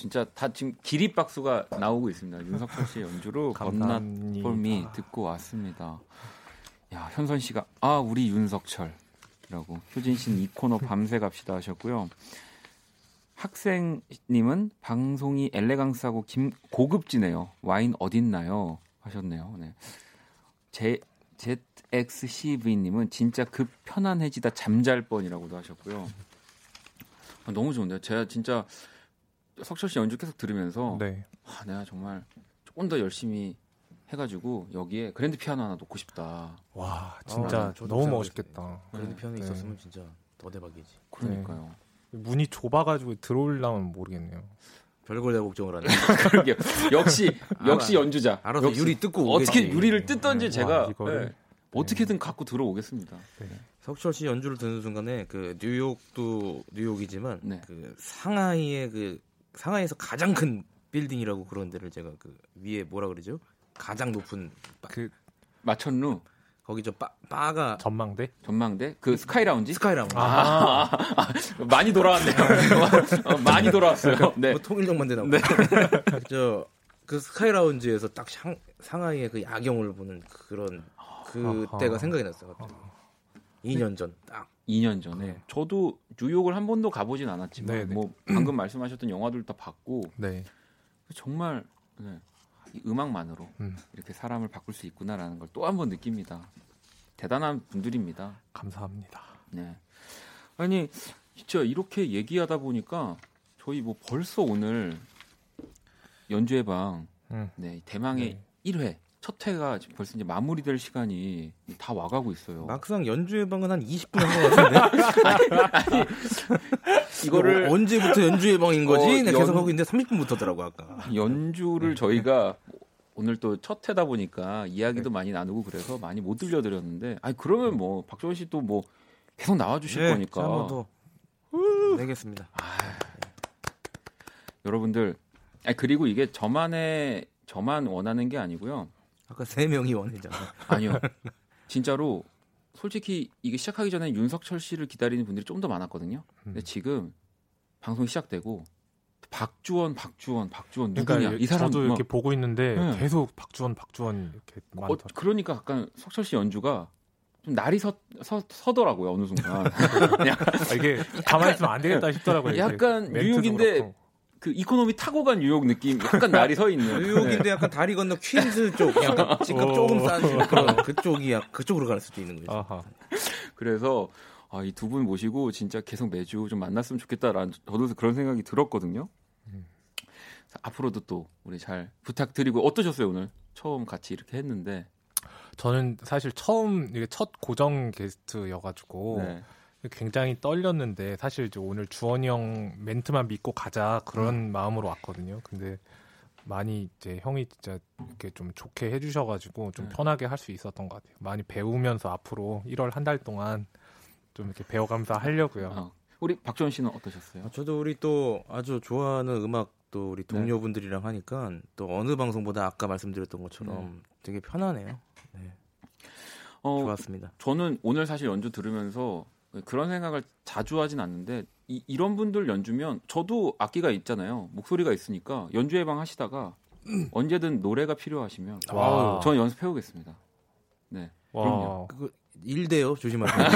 진짜 다 지금 기립박수가 나오고 있습니다. 윤석철 씨의 연주로 범낫 *laughs* 감사합니다. 폴미 듣고 왔습니다. 야 현선 씨가 아 우리 윤석철이라고 효진 씨는 이 코너 밤새 갑시다 하셨고요. 학생님은 방송이 엘레강스하고 김 고급지네요. 와인 어딨나요? 하셨네요. 네. 제 ZXCV님은 진짜 급 편안해지다 잠잘 뻔이라고도 하셨고요. 아, 너무 좋은데요. 제가 진짜 석철 씨 연주 계속 들으면서 네. 아, 내가 정말 조금 더 열심히 해가지고 여기에 그랜드 피아노 하나 놓고 싶다. 와 진짜 아, 너무. 멋있겠다. 그래도 편에 네. 있었으면 진짜 더 대박이지. 그러니까요. 문이 좁아가지고 들어올라면 모르겠네요. 별걸 다 걱정을 하네. *laughs* 그러게요. 역시 역시 알아. 연주자. 알아서 역시 유리 뜯고 어떻게 오겠지. 유리를 뜯던지 네. 제가 와. 네, 어떻게든 갖고 들어오겠습니다. 석철 씨 연주를 듣는 순간에 그 뉴욕도 뉴욕이지만 네. 그 상하이의 그 상하이에서 가장 큰 빌딩이라고 그런 데를 제가 그 위에 뭐라 그러죠? 가장 높은 바, 그 마천루 거기 저 바, 바가 전망대? 전망대 그 스카이 라운지 스카이 라운지 아, *laughs* 많이 돌아왔네요. 어, 많이 돌아왔어요. 네. 뭐 통일동만 되나 *laughs* 저그 스카이 라운지에서 딱 상, 상하이의 그 야경을 보는 그런 그때가 아하. 생각이 났어요. 갑자기. 2년 전 딱. 2년 전에 저도 뉴욕을 한 번도 가보진 않았지만 네, 네. 뭐 방금 *clears throat* 말씀하셨던 영화들 다 봤고 네. 정말 네, 이 음악만으로 음. 이렇게 사람을 바꿀 수 있구나라는 걸 또 한 번 느낍니다. 대단한 분들입니다. 감사합니다. 네. 아니 진짜 이렇게 얘기하다 보니까 저희 뭐 벌써 오늘 연주회 방 음. 네, 대망의 1회 첫 회가 벌써 이제 마무리될 시간이 다 와가고 있어요. 막상 연주회 방은 한 20분 한 것 같은데 이거를 어, 언제부터 연주회 방인 거지? 어, 내가 계속 연- 하고 있는데 30분부터더라고 아까. 연주를 저희가 오늘 또첫 회다 보니까 이야기도 많이 나누고 그래서 많이 못 들려드렸는데 아니 그러면 뭐 박정원 씨또뭐 계속 나와주실 거니까 한번 더 내겠습니다. 여러분들 아니 그리고 이게 저만의 저만 원하는 게 아니고요 아까 세 명이 원했잖아. *laughs* 아니요 진짜로 솔직히 이게 시작하기 전에 윤석철 씨를 기다리는 분들이 좀 더 많았거든요 근데 음. 지금 방송이 시작되고 박주원 박주원 박주원 누구냐 그러니까 이 사람 저도 뭐- 이렇게 보고 있는데 네. 계속 박주원 박주원 이렇게 어, 많다. 그러니까 약간 석철 씨 연주가 좀 날이 서, 서, 서더라고요 어느 순간 *laughs* 아, 이게 가만히 있으면 안 되겠다 싶더라고요. 약간 뉴욕인데 그렇고. 그 이코노미 타고 간 뉴욕 느낌 약간 날이 서 있는 *laughs* 뉴욕인데 약간 다리 건너 퀸즈 쪽, *laughs* 약간 집값 오. 조금 싼 그런 그쪽이 약 그쪽으로 갈 수도 있는 거죠. 아하. 그래서 아, 이 두 분 모시고 진짜 계속 매주 좀 만났으면 좋겠다라는 저도 그런 생각이 들었거든요. 음. 자, 앞으로도 또 우리 잘 부탁드리고 어떠셨어요 오늘 처음 같이 이렇게 했는데 저는 사실 처음 이게 첫 고정 게스트여가지고 네. 굉장히 떨렸는데 사실 이제 오늘 주원이 형 멘트만 믿고 가자 그런 마음으로 왔거든요. 근데 많이 이제 형이 진짜 이렇게 좀 좋게 해주셔가지고 좀 네. 편하게 할 수 있었던 것 같아요. 많이 배우면서 앞으로 1월 한 달 동안 좀 이렇게 배워가면서 하려고요. 어. 우리 박지원 씨는 어떠셨어요? 아, 저도 우리 또 아주 좋아하는 음악 또 우리 동료분들이랑 하니까 또 어느 방송보다 아까 말씀드렸던 것처럼 되게 편하네요. 어, 좋았습니다. 저는 오늘 사실 연주 들으면서 그런 생각을 자주 하진 않는데 이, 이런 분들 연주면 저도 악기가 있잖아요. 목소리가 있으니까 연주 예방 하시다가 언제든 노래가 필요하시면 와. 저 연습해 오겠습니다. 네. 그럼요. 와. 그거 일대요 조심하세요.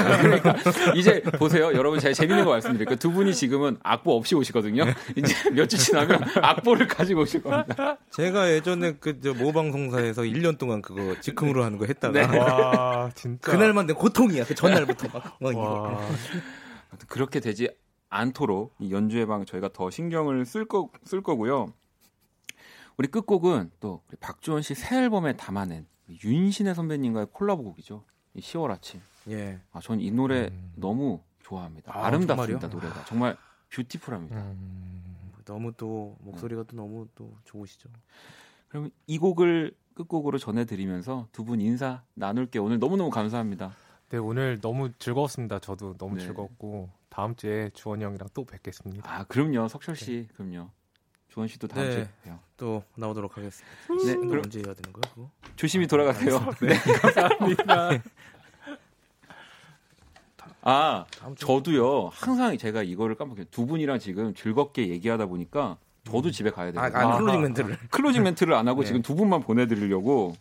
*laughs* 이제 보세요. 여러분 제가 재밌는 거 말씀드릴게요. 두 분이 지금은 악보 없이 오시거든요. 이제 몇 주 지나면 악보를 가지고 오실 겁니다. 제가 예전에 그저 모방송사에서 1년 동안 그거 즉흥으로 하는 거 했다가 네. 와 진짜. 그날만 된 고통이야. 그 전날부터 막. 와. 그렇게 되지 않도록 이 연주 예방 저희가 더 신경을 쓸, 거, 쓸 거고요. 우리 끝곡은 또 우리 박주원 씨 새 앨범에 담아낸 윤신혜 선배님과의 콜라보 곡이죠. 이 10월 아침. 예. 아, 전 이 노래 음. 너무 좋아합니다. 아, 아름답습니다 정말요? 노래가 정말 뷰티풀합니다. 음. 너무 또 목소리가 또 너무 또 좋으시죠. 그럼 이 곡을 끝곡으로 전해드리면서 두 분 인사 나눌게 오늘 너무너무 감사합니다. 네 오늘 너무 즐거웠습니다. 저도 너무 네. 즐겁고 다음 주에 주원이 형이랑 또 뵙겠습니다. 아 그럼요 석철 씨 그럼요 주원 씨도 다음 네. 주에 봬요. 또 나오도록 하겠습니다. 네, 근데 그럼 언제 해야 되는 거야 그거? 조심히 돌아가세요. 네. *laughs* 아 다음 주 저도요 항상 제가 이거를 까먹어요. 두 분이랑 지금 즐겁게 얘기하다 보니까 저도 집에 가야 돼요. 아, 아 클로징 멘트를. 클로징 멘트를 안 하고 네. 지금 두 분만 보내드리려고.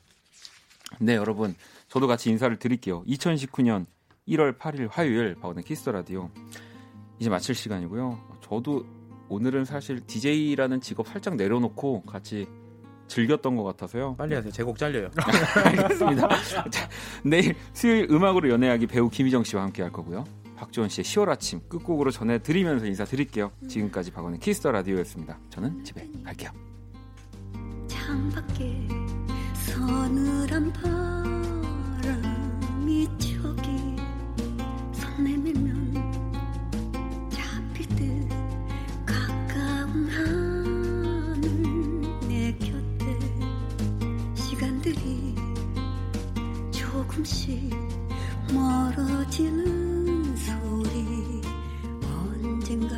네, 여러분. 저도 같이 인사를 드릴게요. 2019년 1월 8일 화요일 박원의 Kiss the Radio. 이제 마칠 시간이고요. 저도 오늘은 사실 DJ라는 직업 살짝 내려놓고 같이 즐겼던 것 같아서요. 빨리 하세요. 제 곡 잘려요. *laughs* 알겠습니다. *laughs* 자, 내일 수요일 음악으로 연애하기 배우 김희정 씨와 함께 할 거고요. 박주원 씨의 10월 아침 끝곡으로 전해드리면서 인사드릴게요. 지금까지 박원의 Kiss the Radio였습니다. 저는 집에 갈게요. 창밖에 서늘한 바람이 저기 손 내밀면 하늘 내 곁에 시간들이 조금씩 멀어지는 소리 언젠가